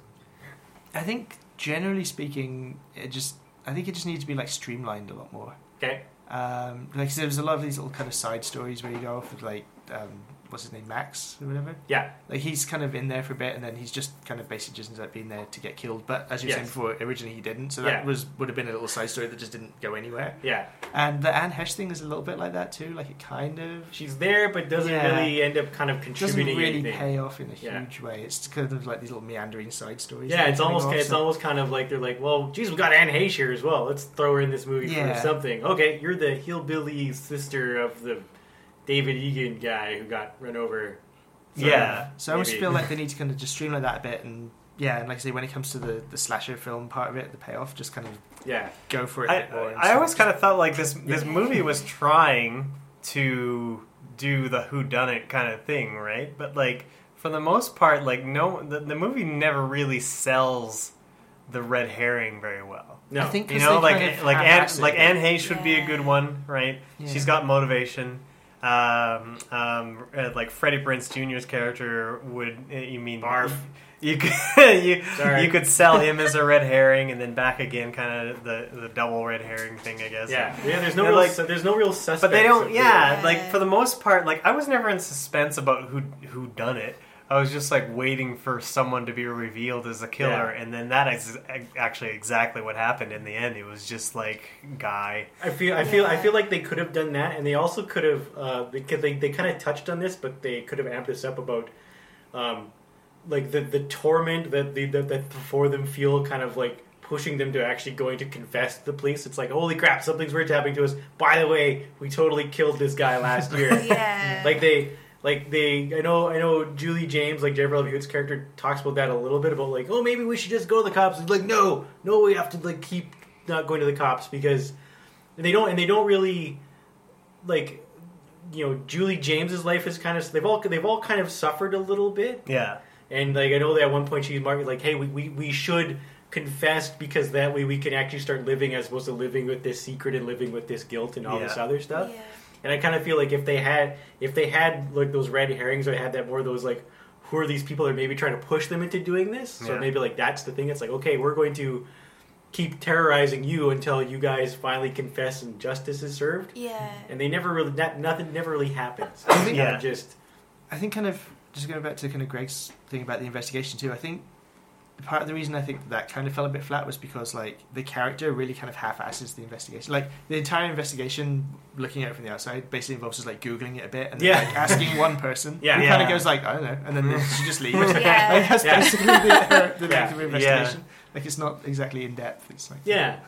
I think generally speaking, it just I think it just needs to be like streamlined a lot more. Okay. Um, like so there's a lot of these little kind of side stories where you go off with like um, what's his name Max or whatever. Yeah. Like he's kind of in there for a bit, and then he's just kind of basically just ends up being there to get killed. But as you were saying before, originally he didn't, so that Yeah. was would have been a little side story that just didn't go anywhere. Yeah. And the Anne Heche thing is a little bit like that too. Like it kind of She's there, but doesn't Yeah. really end up kind of doesn't contributing really anything. pay off in a Yeah. huge way. It's kind of like these little meandering side stories. Yeah, it's almost off, it's so- almost kind of like they're like, well, geez, we got Anne Heche here as well. Let's throw her in this movie for something. Okay, you're the hillbilly sister of the David Egan guy who got run over. So, Yeah. So I almost feel like they need to kind of just streamline that a bit, and yeah, and like I say, when it comes to the, the slasher film part of it, the payoff, just kind of Yeah, go for it a I, bit more. I always kind of felt like this this movie was trying to do the who done it kind of thing, right? But like for the most part, like no, the, the movie never really sells the red herring very well. no, I think You 'cause know, they like kind of like Anne, half-ass like Anne Heche would be a good one, right? Yeah. She's got motivation. Um, um, uh, like Freddie Prinze Jr.'s character would uh, you mean Barf. You could you, Sorry. you could sell him as a red herring and then back again, kind of the the double red herring thing, I guess. yeah, yeah. There's no And, real, like- so there's no real suspect. But they don't. Yeah, Yeah. like for the most part, like I was never in suspense about who who done it. I was just like waiting for someone to be revealed as a killer, Yeah. and then that is actually exactly what happened in the end. It was just like guy. I feel, I feel, I feel like they could have done that, and they also could have uh, because they, they kind of touched on this, but they could have amped this up about, um, like the the torment that the that, that for them feel kind of like pushing them to actually going to confess to the police. It's like holy crap, something's weird happening to us. By the way, we totally killed this guy last year. Yeah. like they like they I know I know Julie James like Jennifer Love Hewitt's character talks about that a little bit about like oh maybe we should just go to the cops. It's like no no we have to like keep not going to the cops because and they don't and they don't really like you know Julie James's life is kind of they've all they've all kind of suffered a little bit Yeah, and like I know that at one point she's marked like hey we, we, we should confess because that way we can actually start living as opposed to living with this secret and living with this guilt and all this other stuff. Yeah. And I kind of feel like if they had, if they had like those red herrings, or had that more of those like, who are these people that are maybe trying to push them into doing this? So Yeah. maybe like that's the thing. It's like okay, we're going to keep terrorizing you until you guys finally confess and justice is served. Yeah. And they never really, that nothing never really happens. I think- yeah, Yeah. just I think kind of just going back to kind of Greg's thing about the investigation too. I think part of the reason I think that kind of fell a bit flat was because like the character really kind of half-asses the investigation. Like the entire investigation, looking at it from the outside, basically involves just like googling it a bit and then, Yeah. like, asking one person. Yeah. who kind of goes like I don't know, and then mm. she just leaves. Yeah. like that's Yeah. basically the, the Yeah. length of the investigation. Like it's not exactly in depth. It's like yeah,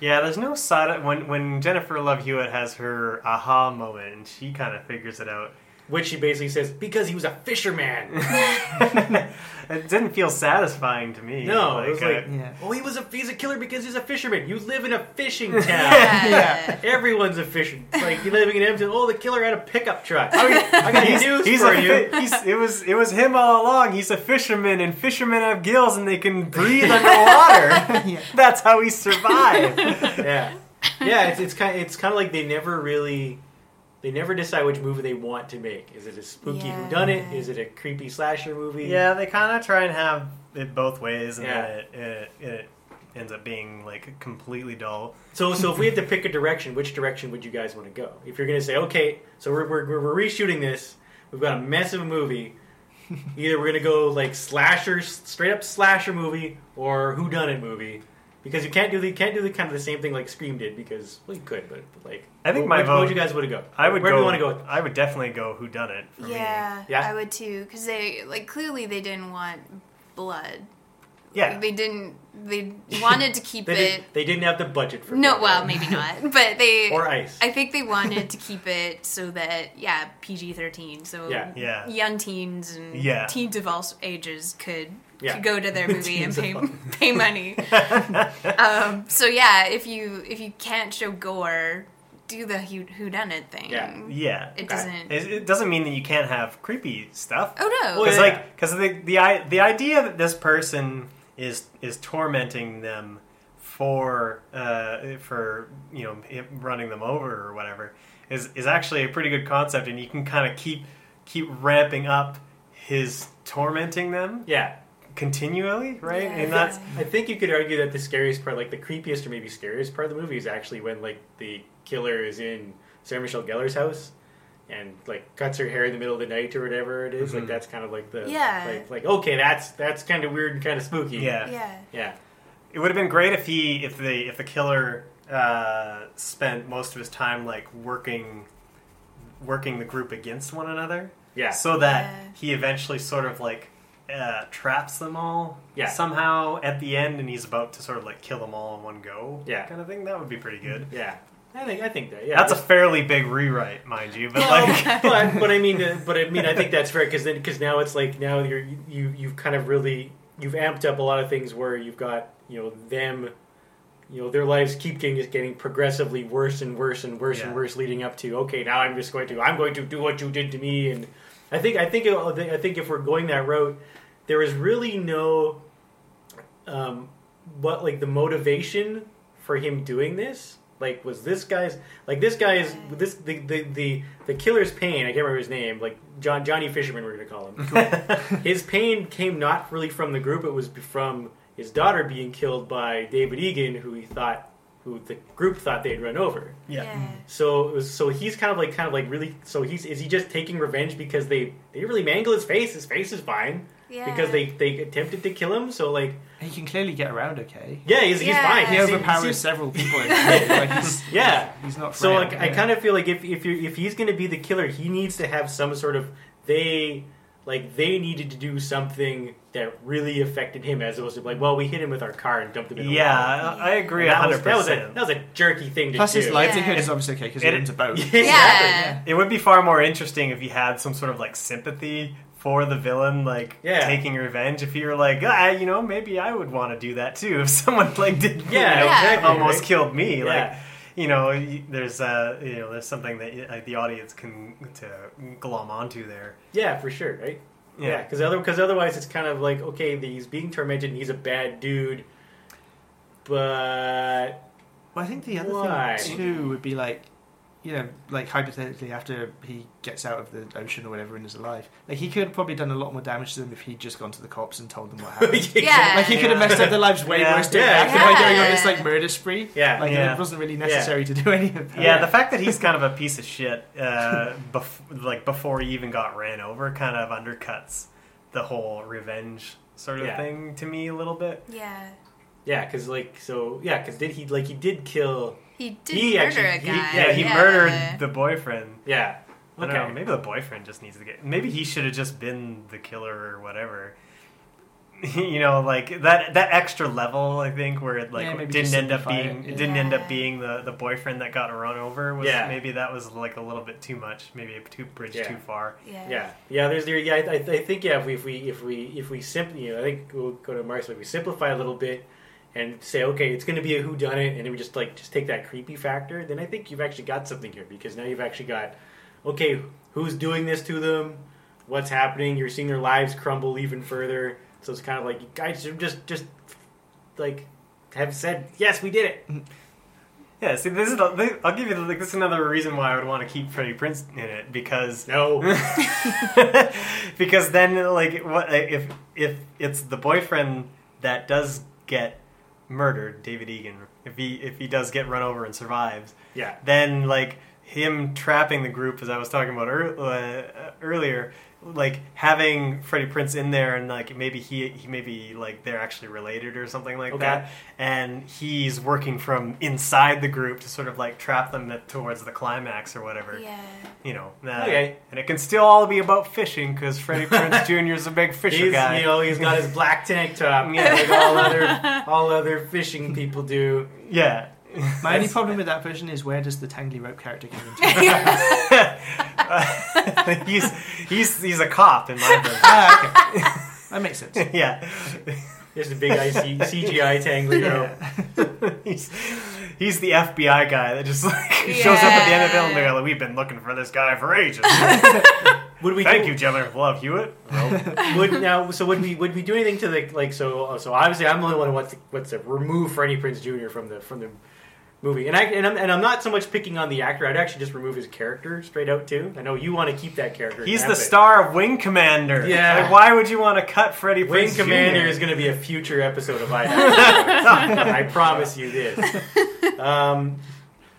yeah. There's no side when when Jennifer Love Hewitt has her aha moment and she kind of figures it out. Which she basically says because he was a fisherman. it didn't feel satisfying to me. No, it was uh, like, Yeah. oh, he was a he's a killer because he's a fisherman. You live in a fishing town. Yeah. Everyone's a fisher. It's like you living in Edmonton. Oh, the killer had a pickup truck. I got, I got he's, news he's for a, you. He's, it was it was him all along. He's a fisherman, and fishermen have gills, and they can breathe underwater. Yeah. That's how he survived. yeah, yeah. It's it's kind it's kind of like they never really they never decide which movie they want to make. Is it a spooky Yeah. whodunit? Is it a creepy slasher movie? yeah, they kind of try and have it both ways, and Yeah. then it, it, it ends up being like completely dull. So so if we had to pick a direction, which direction would you guys want to go? If you're going to say, okay, so we're we're, we're reshooting this, we've got a mess of a movie. Either we're going to go like slasher, straight up slasher movie, or who done it movie. Because you can't do the you can't do the kind of the same thing like Scream did because well you could but, but like I think wh- my which, vote- Which you guys would have go? I would Where go. do you want to go? With? I would definitely go who done it. For Yeah, Yeah? I would too, because they like clearly they didn't want blood. Yeah. They didn't. They wanted to keep They, it. did, they didn't have the budget for No, blood well, maybe not. But they Or ice. I think they wanted to keep it so that yeah, PG thirteen. So Yeah. Yeah. young teens and Yeah. teens of all ages could, Yeah. could go to their movie and pay pay money. um, so yeah, if you if you can't show gore, do the who whodunit thing. Yeah. Yeah. It doesn't. It, it doesn't mean that you can't have creepy stuff. oh no. Well, Because yeah. like, because the the the idea that this person is is tormenting them for uh, for you know running them over or whatever is is actually a pretty good concept, and you can kind of keep keep ramping up his tormenting them Yeah. Continually, right? Yeah. And that's I think you could argue that the scariest part, like the creepiest or maybe scariest part of the movie, is actually when like the killer is in Sarah Michelle Gellar's house and like cuts her hair in the middle of the night or whatever it is. Like that's kind of like the Yeah. Like, like okay, that's that's kind of weird and kind of spooky. yeah. yeah. Yeah. It would have been great if he if the if the killer uh, spent most of his time like working working the group against one another. Yeah. So that Yeah. he eventually sort of like uh, traps them all Yeah. somehow at the end, and he's about to sort of like kill them all in one go. Yeah. kind of thing. That would be pretty good. Yeah. I think I think that. Yeah. That's a fairly big rewrite, mind you, but like but but I mean uh, but I mean I think that's fair because then because now it's like now you're you you've kind of really you've amped up a lot of things where you've got you know them you know their lives keep getting just getting progressively worse and worse and worse and worse leading up to okay now I'm just going to I'm going to do what you did to me and I think I think it, I think if we're going that route there is really no um what like the motivation for him doing this. Like was this guy's like this guy is this the the the, the killer's pain i can't remember his name like john johnny fisherman we're gonna call him. His pain came not really from the group it was from his daughter being killed by david egan who he thought who the group thought they'd run over yeah. so it was, so he's kind of like kind of like really so he's is he just taking revenge because they they really mangle his face his face is fine Yeah. because they they attempted to kill him so like He can clearly get around okay. yeah he's, he's fine He He's- overpowers he's- several people. Like he's, yeah he's not. So frail, like, I kind of feel like if if you if he's going to be the killer, he needs to have some sort of they like they needed to do something that really affected him, as opposed to like, well, we hit him with our car and dumped him in. the Yeah, water. I I agree that a was, hundred that was a that was a jerky thing to Plus, do. his livelihood Yeah. is obviously okay because It- he owns a boat. exactly. Yeah. It would be far more interesting if you had some sort of like sympathy for the villain, like Yeah. taking revenge. If you were like, ah, you know, maybe I would want to do that too. If someone like did, you Yeah, know, exactly, almost right? killed me, Yeah. like. You know, y- there's uh, you know, there's something that uh, the audience can to glom onto there. Yeah, for sure, right? Yeah. Yeah, because other because otherwise it's kind of like okay, he's being tormented and he's a bad dude, but Well, I think the other Why? thing too would be like, you know, like hypothetically after he gets out of the ocean or whatever and is alive, like he could have probably done a lot more damage to them if he'd just gone to the cops and told them what happened. Yeah. Like he could have messed up their lives way Yeah. worse doing Yeah. that than by going on this like murder spree. Yeah. like Yeah. it wasn't really necessary to do any of that. Yeah, the fact that he's kind of a piece of shit, uh, bef- like before he even got ran over, kind of undercuts the whole revenge sort of Yeah. thing to me a little bit. Yeah. yeah, because like so yeah, because did he like he did kill He did He murder actually- a he- guy. Yeah, he murdered the boyfriend. yeah I don't okay know. Maybe the boyfriend just needs to get. Maybe he should have just been the killer or whatever. you know, like that that extra level. I think where it like Yeah, didn't end up being it, didn't end up being the the boyfriend that got run over. Was Yeah. maybe that was like a little bit too much. Maybe a too bridge Yeah. too far. Yeah. Yeah, yeah. There's there. Yeah, I, I I think yeah. If we if we if we if we simply, you know, I think we'll go to Mark's. Like we simplify a little bit and say, okay, it's going to be a who done it, and then we just like just take that creepy factor. Then I think you've actually got something here because now you've actually got, okay, who's doing this to them? What's happening? You're seeing their lives crumble even further. So it's kind of like you guys should just just like have said, yes, we did it. Mm-hmm. Yeah, see, this is the, this, I'll give you the, like this is another reason why I would want to keep Freddie Prinze in it because No, because then like what if if it's the boyfriend that does get murdered, David Egan, if he if he does get run over and survives, yeah, then like him trapping the group, as I was talking about ear- uh, earlier, like having Freddie Prinze in there, and like maybe he he maybe like they're actually related or something like Okay. that, and he's working from inside the group to sort of like trap them towards the climax or whatever. Yeah. You know, uh, Okay. and it can still all be about fishing because Freddie Prinze Jr. is a big fisher He's, guy. you know, he's got his black tank top, Yeah. like all other all other fishing people do. yeah. My only problem with that version is where does the Tangly Rope character come into? it? he's he's he's a cop in my version. ah, okay. That makes sense. yeah. There's a big IC, CGI Tangly rope. he's he's the FBI guy that just like shows up at the end of the film. and they're like, We've been looking for this guy for ages. Would we Thank do, you, General Love Hewitt. Would now? So would we would we do anything to the like? So so obviously I'm the only one who wants to, wants to remove Freddie Prinze Jr. from the from the movie, and I and I'm, and I'm not so much picking on the actor. I'd actually just remove his character straight out too. I know you want to keep that character. He's the it. star of Wing Commander. Yeah. Like, why would you want to cut Freddie Wing Prinze Commander Jr.? is going to be a future episode of I. I promise you this. Um,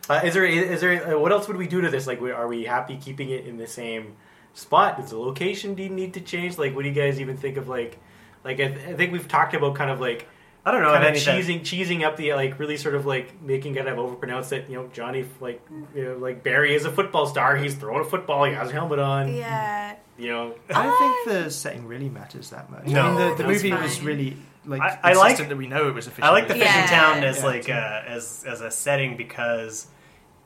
uh, is there is there uh, what else would we do to this? Like, we- are we happy keeping it in the same spot? Does the location do need to change? Like, what do you guys even think of like? Like, I, th- I think we've talked about kind of like I don't know. kind if of anything- cheesing cheesing up the like really sort of like making it kind of overpronounced it. you know Johnny like you know, like Barry is a football star. He's throwing a football. He has a helmet on. Yeah. You know, I don't think the setting really matters that much. No, I mean, the, the movie fine. was really like I- I like- that we know it was a fishing I like the movie. fishing Yeah. town as Yeah, like too. uh, as as a setting because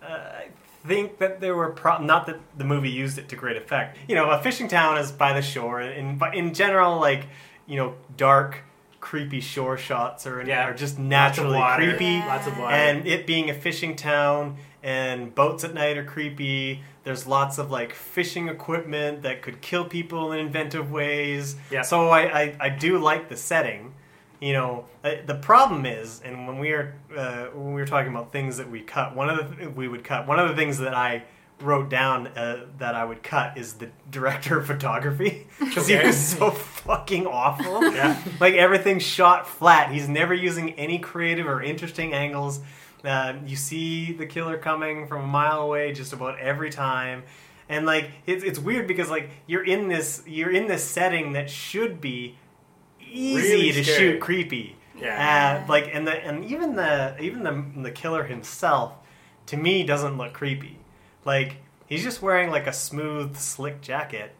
uh, I think that there were pro- not that the movie used it to great effect. You know, a fishing town is by the shore, and but in general, like you know, dark, creepy shore shots or Yeah. are just naturally water. creepy. Lots of water. And it being a fishing town and boats at night are creepy. There's lots of like fishing equipment that could kill people in inventive ways. Yeah. So I, I, I do like the setting. You know, uh, the problem is, and when we are uh, when we were talking about things that we cut, one of the we would cut. One of the things that I wrote down uh, that I would cut is the director of photography because he Okay. was so fucking awful. Yeah. like everything's shot flat. He's never using any creative or interesting angles. Uh, you see the killer coming from a mile away just about every time, and like it's it's weird because like you're in this you're in this setting that should be easy Really to scary. shoot creepy. Yeah. Uh, like and the and even the even the the killer himself to me doesn't look creepy. Like he's just wearing like a smooth slick jacket.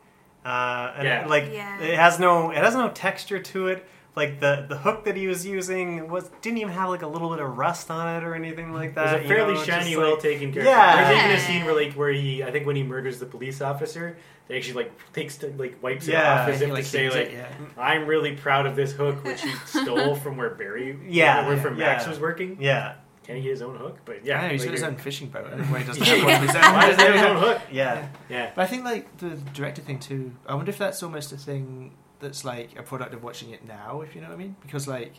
Uh, and Yeah. like Yeah. it has no it has no texture to it. Like the the hook that he was using was didn't even have like a little bit of rust on it or anything like It that. was a you fairly know, shiny, just, well like- taken character. Yeah. There's even a scene where like where he, I think when he murders the police officer, they actually like takes to, like wipes it Yeah. off as He, if like, to say like, it, yeah. I'm really proud of this hook which he stole from where Barry, Yeah, where from yeah. Max was working. Yeah, Can he get his own hook? But Yeah, yeah, he's like, got his own fishing boat. I don't why he doesn't Yeah. have one of his own. Why does he have his own hook? yeah. Yeah. But I think like the director thing too. I wonder if that's almost a thing that's like a product of watching it now, if you know what I mean. Because like,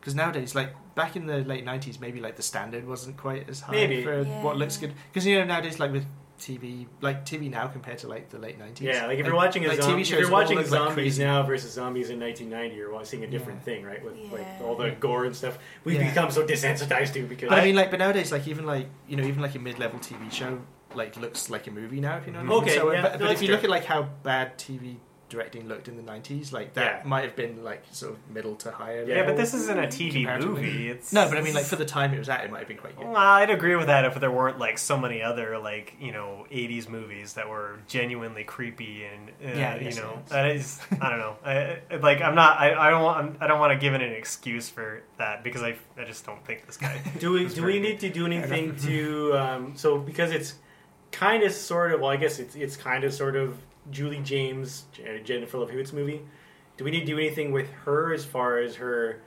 because nowadays, like back in the late '90s, maybe like the standard wasn't quite as high Maybe. for Yeah. what looks good. Because you know nowadays, like with TV, like TV now compared to like the late '90s. Yeah, like if you're watching a like, zombie, TV if shows you're watching look like zombies crazy. now versus zombies in 1990, you're wa- seeing a different Yeah. thing, right? With like all the gore and stuff. We've Yeah. become so desensitized to because But I mean, like, but nowadays, like even like you know, even like a mid-level TV show, like looks like a movie now. If you know what I mean. Okay, So, yeah, but, no, but if you true. look at like how bad TV directing looked in the '90s, like that Yeah. might have been like sort of middle to higher. Yeah, Yeah, but this isn't a TV movie. It's No, but I mean, like for the time it was at, it might have been quite good. Well, I'd agree with that if there weren't like so many other like you know '80s movies that were genuinely creepy and uh, Yeah, I you know so. that is I don't know I, I- like I'm not I, I don't want I don't want to give it an excuse for that because I, I just don't think this guy. Do we do very we need to do anything to um, so because it's kind of sort of well I guess it's it's kind of sort of Julie James Jennifer Love Hewitt's movie. Do we need to do anything with her as far as her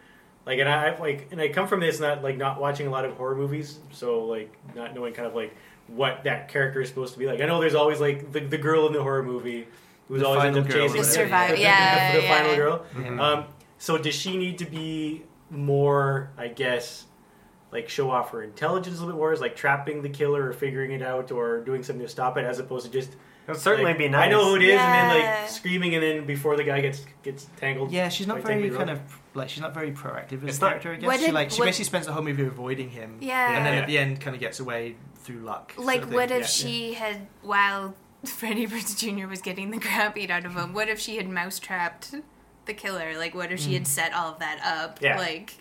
like and I I've, like and I come from this not like not watching a lot of horror movies so like not knowing kind of like what that character is supposed to be like. I know there's always like the, the girl in the horror movie who's The always final ends up chasing The survivor, the, the- yeah, the, the yeah. final girl. Mhm. Um, so does she need to be more, I guess, like show off her intelligence a little bit more, is like trapping the killer or figuring it out or doing something to stop it, as opposed to just It would certainly like, be nice. I know who it is, and then like screaming, and then before the guy gets gets tangled. Yeah, she's not very kind Rope. of like she's not very proactive as It's a not- character. I guess What she like she what- basically spends the whole movie avoiding him. Yeah. and then Yeah. at the end kind of gets away through luck. sort Like, of what if Yeah. she had, while Freddie Prinze Jr. was getting the crap beat out of him, what if she had mousetrapped the killer? Like, what if she Mm. had set all of that up? Yeah. Like,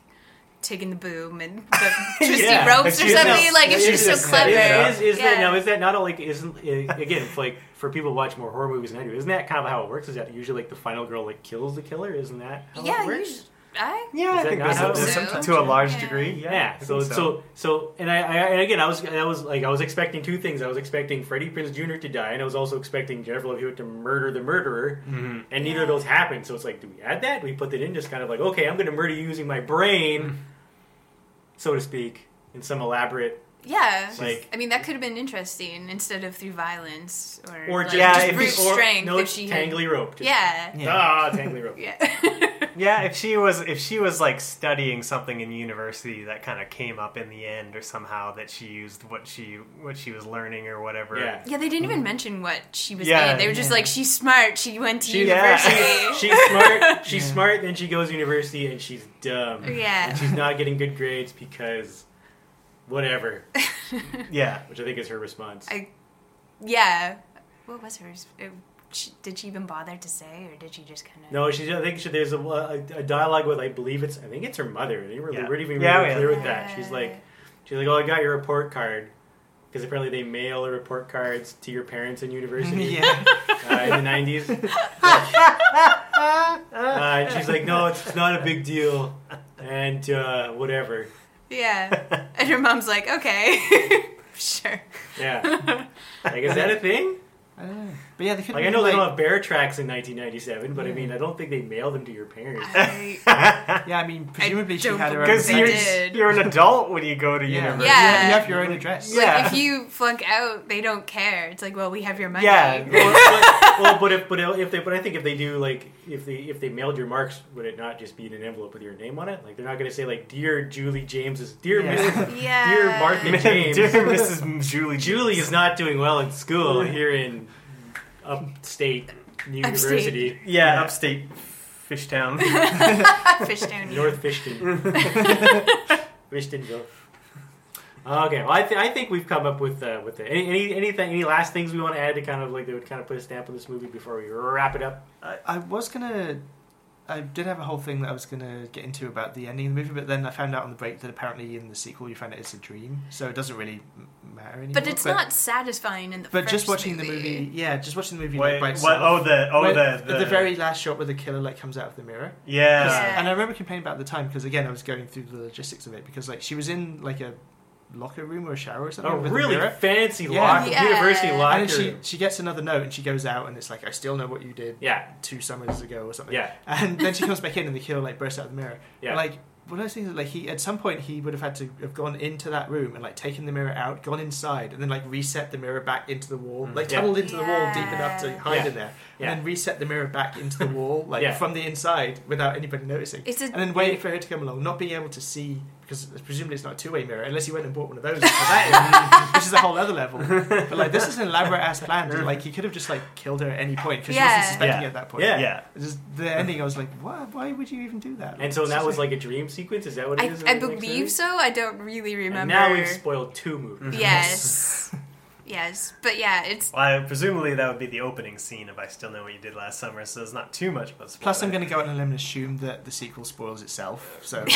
taken the boom and the twisty Yeah. ropes or something? No, like, if she's so clever. Is, is, is that Yeah. now? Is that not like isn't again if, like for people who watch more horror movies than I do? Isn't that kind of how it works? Is that usually like the final girl like kills the killer? Isn't that how yeah, it works? usually. I, Yeah, I think not there's how a, it there's works? some- to a large Yeah. degree. Yeah. Yeah, I so, so so and I, I and again I was I was like I was expecting two things. I was expecting Freddie Prinze Jr. to die, and I was also expecting Jennifer Love Hewitt to murder the murderer. Mhm. And neither of those happened. So it's like, do we add that? Do we put that in? Just kind of like, okay, I'm going to murder you using my brain, so to speak, in some elaborate yeah. like. I mean, that could have been interesting instead of through violence or, Or like, just, Yeah, just if brute or, strength no, if she had. tangly rope. Just, Yeah. Yeah. Ah, tangly rope. Yeah. Yeah, if she was if she was like studying something in university that kind of came up in the end or somehow that she used what she what she was learning or whatever. Yeah. Yeah, they didn't even mention what she was Yeah, in. They were just yeah. like, she's smart. She went to She- yeah. university. She's smart. She's smart. Then she goes to university, and she's dumb. Yeah. And she's not getting good grades because whatever. Yeah. Which I think is her response. I, yeah. What was hers? It, she, did she even bother to say, or did she just kind of? No, she. I think she, there's a, a, a dialogue with. I believe it's. I think it's her mother. They were, Yeah. they weren't even Yeah, really yeah. clear with that. She's like, she's like, oh, I got your report card. Because apparently they mail the report cards to your parents in university yeah. uh, in the nineties. uh, and she's like, no, it's, it's not a big deal, and uh, whatever. Yeah. And her mom's like, okay, sure. Yeah, like is that a thing? I don't know. But yeah, they could Like I know they don't have bear tracks in 1997, but I mean I don't think they mailed them to your parents. I, Yeah, I mean, presumably she had her own. Because you're, you're an adult when you go to yeah. university. Yeah. You have your own address. like, Yeah. if you flunk out, they don't care. It's like, well, we have your money. Yeah. well, but, well, but if but if they but I think if they do like if they if they mailed your marks, would it not just be in an envelope with your name on it? Like they're not going to say like dear Julie James's dear Yeah. Mrs. Yeah. Dear Martha James. Dear Mrs. Julie. Julie is not doing well in school here in upstate New university, Yeah, upstate Fishtown. Fish down. North Fishton, Fishtonville. Okay, well, I, th- I think we've come up with uh, with the, any, any anything any last things we want to add to kind of like that would kind of put a stamp on this movie before we wrap it up. I, I was gonna. I did have a whole thing that I was gonna get into about the ending of the movie, but then I found out on the break that apparently in the sequel you find out it's a dream, so it doesn't really matter anymore. But it's not satisfying in the But first just watching movie. the movie, yeah, just watching the movie Wait, like, by what? Oh, the oh When- the, the the very last shot where the killer like comes out of the mirror. yeah. Yeah. And I remember complaining about the time because again I was going through the logistics of it because like she was in like a locker room or a shower or something. A with a really fancy Yeah. locker, Yeah. university locker. And then she room. she gets another note and she goes out and it's like I still know what you did yeah, two summers ago or something. yeah, And then she comes back in and the killer like bursts out of the mirror. yeah. Like what I was thinking, like he at some point he would have had to have gone into that room and like taken the mirror out, gone inside, and then like reset the mirror back into the wall, like Mm. Yeah. tunneled into the wall deep enough to hide Yeah. in there, Yeah. and then reset the mirror back into the wall, like Yeah. from the inside without anybody noticing. It's a and then waiting for her to come along, not being able to see because presumably it's not a two-way mirror unless you went and bought one of those, for that, which is a whole other level. But like this is an elaborate ass plan. to, Like he could have just like killed her at any point because she Yeah. wasn't suspecting Yeah. at that point. Yeah. yeah. Just the ending, I was like, why? Why would you even do that? and so that was like a dream sequence. Is that what it I, is? I in the next believe so. I don't really remember. And now we've spoiled two movies. Yes. yes. But yeah, it's Well, I, presumably that would be the opening scene if I still know what you did last summer. So there's not too much of a spoiler. Plus, I'm going to go out on a limb and assume that the sequel spoils itself. So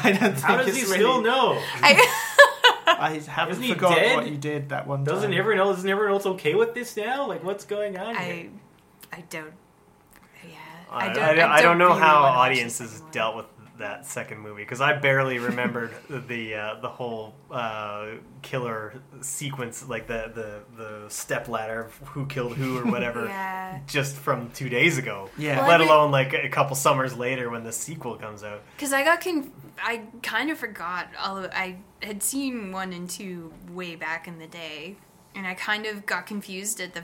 I don't think How does it's he really, still know? I, I haven't Isn't he forgotten dead? what you did that one time. Doesn't time. everyone know? Doesn't everyone else okay with this now? Like, what's going on? I here? I don't yeah. I, I don't I, don't, I don't know really how wanna watch the audiences dealt with that second movie because I barely remembered the uh, the whole uh, killer sequence, like the the the step ladder of who killed who or whatever, Yeah. just from two days ago. Yeah. Well, Let I mean- alone like a couple summers later when the sequel comes out. Because I got conf- I kind of forgot all of I had seen one and two way back in the day, and I kind of got confused at the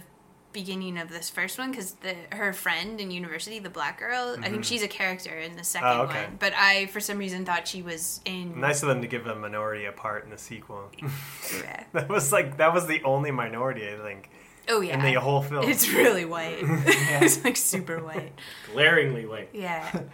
beginning of this first one because the her friend in university, the black girl, I think she's a character in the second Mm-hmm. Oh, okay. one, but I for some reason thought she was in. Nice of them to give a minority a part in the sequel. Yeah. that was like that was the only minority I think Oh yeah, in the whole film. it's really white. it's like super white. glaringly white. Yeah.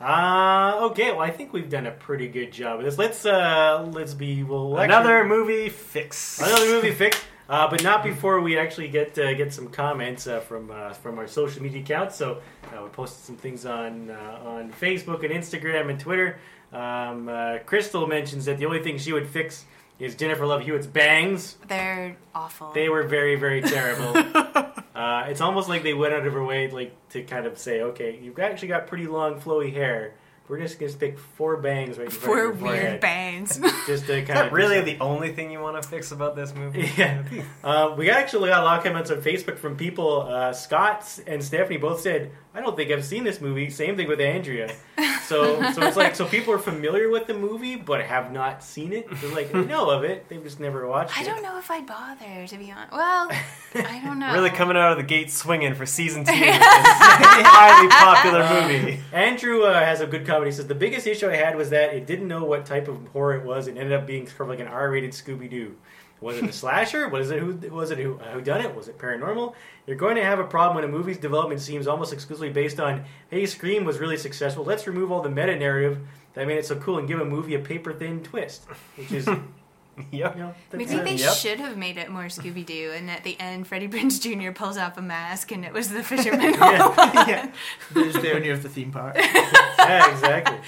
Uh, okay, well, I think we've done a pretty good job of this. Let's uh, let's be well. actually- Another movie fix. another movie fix, uh, but not before we actually get uh, get some comments uh, from uh, from our social media accounts. So uh, we posted some things on uh, on Facebook and Instagram and Twitter. Um, uh, Crystal mentions that the only thing she would fix is Jennifer Love Hewitt's bangs. They're awful. They were very very terrible. uh, it's almost like they went out of her way like to kind of say, okay, you've actually got pretty long flowy hair. We're just gonna stick four bangs right in front Four of your weird forehead. bangs. Just to kind of really the only thing you want to fix about this movie? Yeah. Uh, we actually got a lot of comments on Facebook from people. Uh, Scott and Stephanie both said, I don't think I've seen this movie. Same thing with Andrea. So, so it's like, so people are familiar with the movie, but have not seen it. They're like, they know of it. They've just never watched I it. I don't know if I'd bother, to be honest. Well, I don't know. Really coming out of the gate swinging for season two. of this highly popular movie. Andrew uh, has a good comment. He says, the biggest issue I had was that it didn't know what type of horror it was. It ended up being sort of like an R-rated Scooby-Doo. Was it a slasher? Was it who was it who, who done it? Was it paranormal? You're going to have a problem when a movie's development seems almost exclusively based on, hey, Scream was really successful. Let's remove all the meta narrative that made it so cool and give a movie a paper thin twist, which is, you Yep. Maybe not- they Yep. should have made it more Scooby Doo, and at the end, Freddie Prinze Jr. pulls off a mask, and it was the fisherman. all along. yeah. There's the owner of the theme park. yeah, exactly.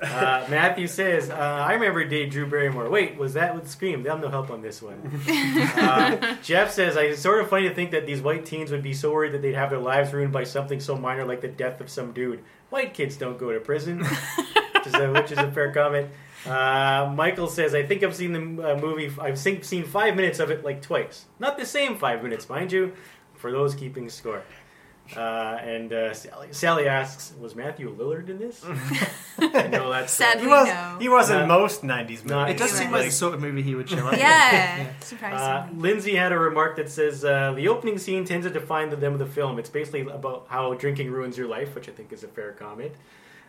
Uh, Matthew says, uh, I remember Dave Drew Barrymore. Wait, was that with Scream? They have no help on this one. Uh, Jeff says, it's sort of funny to think that these white teens would be so worried that they'd have their lives ruined by something so minor like the death of some dude. White kids don't go to prison, which is a, which is a fair comment. Uh, Michael says, I think I've seen the uh, movie, I've seen, seen five minutes of it like twice. Not the same five minutes, mind you, for those keeping score. Uh, and uh, Sally, Sally asks, "Was Matthew Lillard in this?" I know that's Sadly, He was. no. He was in Not- most '90s not- movies. It does You're seem like the sort of movie he would show up. in. yeah, Uh. Lindsay had a remark that says uh, the opening scene tends to define the them of the film. It's basically about how drinking ruins your life, which I think is a fair comment.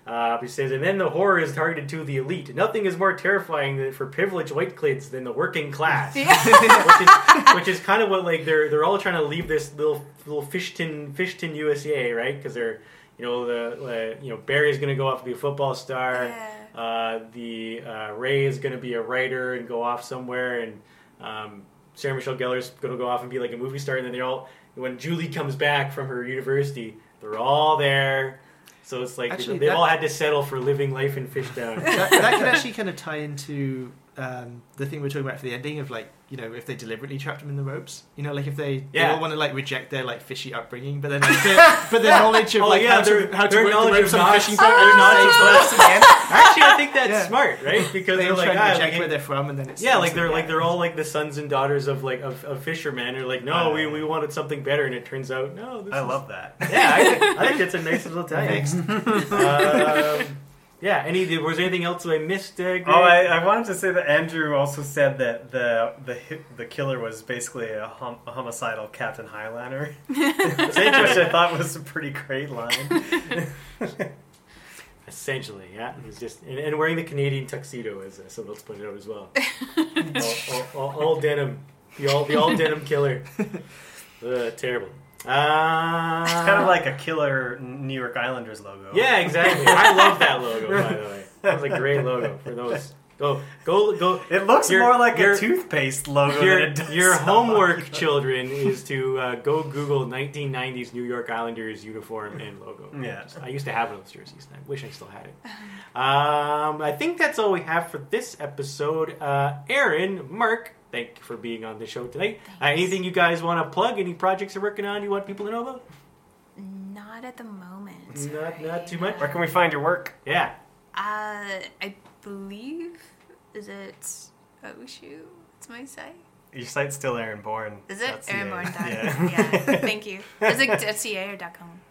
Uh, he says, and then the horror is targeted to the elite. Nothing is more terrifying than, for privileged white kids than the working class, which, is, which is kind of what like they're they're all trying to leave this little little Fishtown Fishtown USA right because they're you know the uh, you know Barry's going to go off to be a football star. Yeah. Uh, the uh, Ray is going to be a writer and go off somewhere, and um, Sarah Michelle Gellar's going to go off and be like a movie star. And then they all, when Julie comes back from her university, they're all there. So it's like Actually, they've that- all had to settle for living life in Fishtown. that, that could actually kind of tie into um, the thing we are talking about for the ending of like you know if they deliberately trapped them in the ropes. You know like if they, they all want to like reject their like fishy upbringing but then like, their, but their knowledge of Oh, like yeah, how their- to how to work the ropes on a fishing boat their and knowledge saves of the again. Actually, I think that's Yeah. smart, right? Because they they're all like, to ah, reject like, where they're from and then it's yeah, like it's they're like they're all like the sons and daughters of like of, of fishermen. They're like, no, we, we wanted something better, and it turns out no. This I is- love that. Yeah, I think, I think that's a nice little tie. um, yeah. Any was there anything else I missed? Uh, Greg? Oh, I, I wanted to say that Andrew also said that the the the killer was basically a, hom- a homicidal Captain Highliner, which I thought was a pretty great line. Essentially, yeah. He's just and, and wearing the Canadian tuxedo, as uh, someone else pointed out as well. all, all, all, all denim, the all the all denim killer. Uh, terrible. Uh, It's kind of like a killer New York Islanders logo. yeah, exactly. I love that logo. By the way, that was a great logo for those. Go go go. It looks Your- more like your- a toothpaste logo your, than it does your homework, logo. children, is to uh, go Google 1990s New York Islanders uniform and logo. Yeah. I used to have one of those jerseys, and I wish I still had it. Um, I think that's all we have for this episode. Uh, Aaron, Mark, thank you for being on the show tonight. Uh, anything you guys want to plug? Any projects you're working on you want people to know about? Not at the moment. Not, sorry. not too much. Where can we find your work? Yeah. Uh, I believe is it. Oh shoot, it's my site. Your site's still Aaron Bourne. Is it That's Aaron Bourne? Yeah. yeah. Thank you. Is it .ca or .com?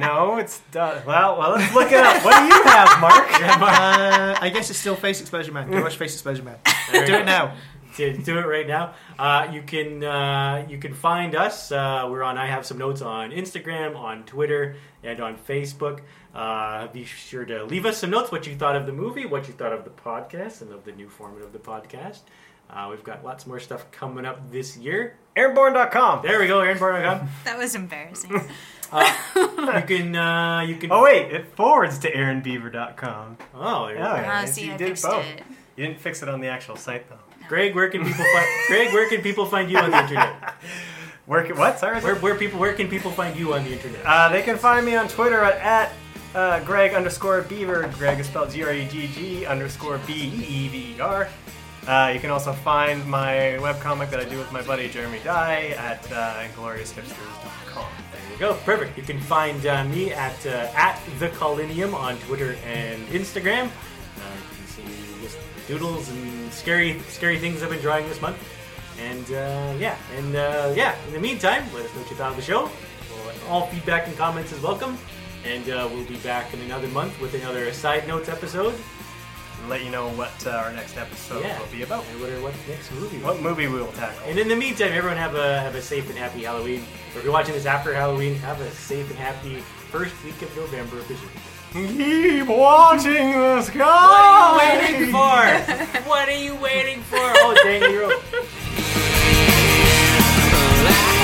no, it's done. Well, well, let's look it up. What do you have, Mark? uh, I guess it's still Face Exposure Man go watch Face Exposure Man There do it now to do it right now. Uh, you can uh, you can find us. Uh, we're on. I have some notes on Instagram, on Twitter, and on Facebook. Uh, be sure to leave us some notes what you thought of the movie, what you thought of the podcast, and of the new format of the podcast. Uh, we've got lots more stuff coming up this year. Airborne.com. There we go, aaronborn.com. That was embarrassing. you can, uh, you can. Oh wait, it forwards to aaronbeaver.com. Oh, there you Oh, yeah. Ah, see, you I did fixed both. it. You didn't fix it on the actual site though. Greg, where can people find? Greg, where can people find you on the internet? Where can, what? Sorry. Where, where people? Where can people find you on the internet? Uh, they can find me on Twitter at, at uh, Greg underscore Beaver. Greg is spelled G R E G G underscore B E E V E R. Uh, you can also find my webcomic that I do with my buddy Jeremy Dye at uh, glorioushipsters.com. There you go. Perfect. You can find uh, me at uh, at the Colinium on Twitter and Instagram. Uh, you can see just doodles and scary scary things I've been drawing this month. And uh, yeah, and yeah. In the meantime, let us know what you thought of the show. All feedback and comments is welcome. And uh, we'll be back in another month with another Side Notes episode. And let you know what uh, our next episode yeah. will be about. And what, are, what next movie? What movie we will tackle. And in the meantime, everyone have a have a safe and happy Halloween. Or if you're watching this after Halloween, have a safe and happy first week of November. Keep watching the sky. What are you waiting for? what are you waiting for? Oh, dang, you're.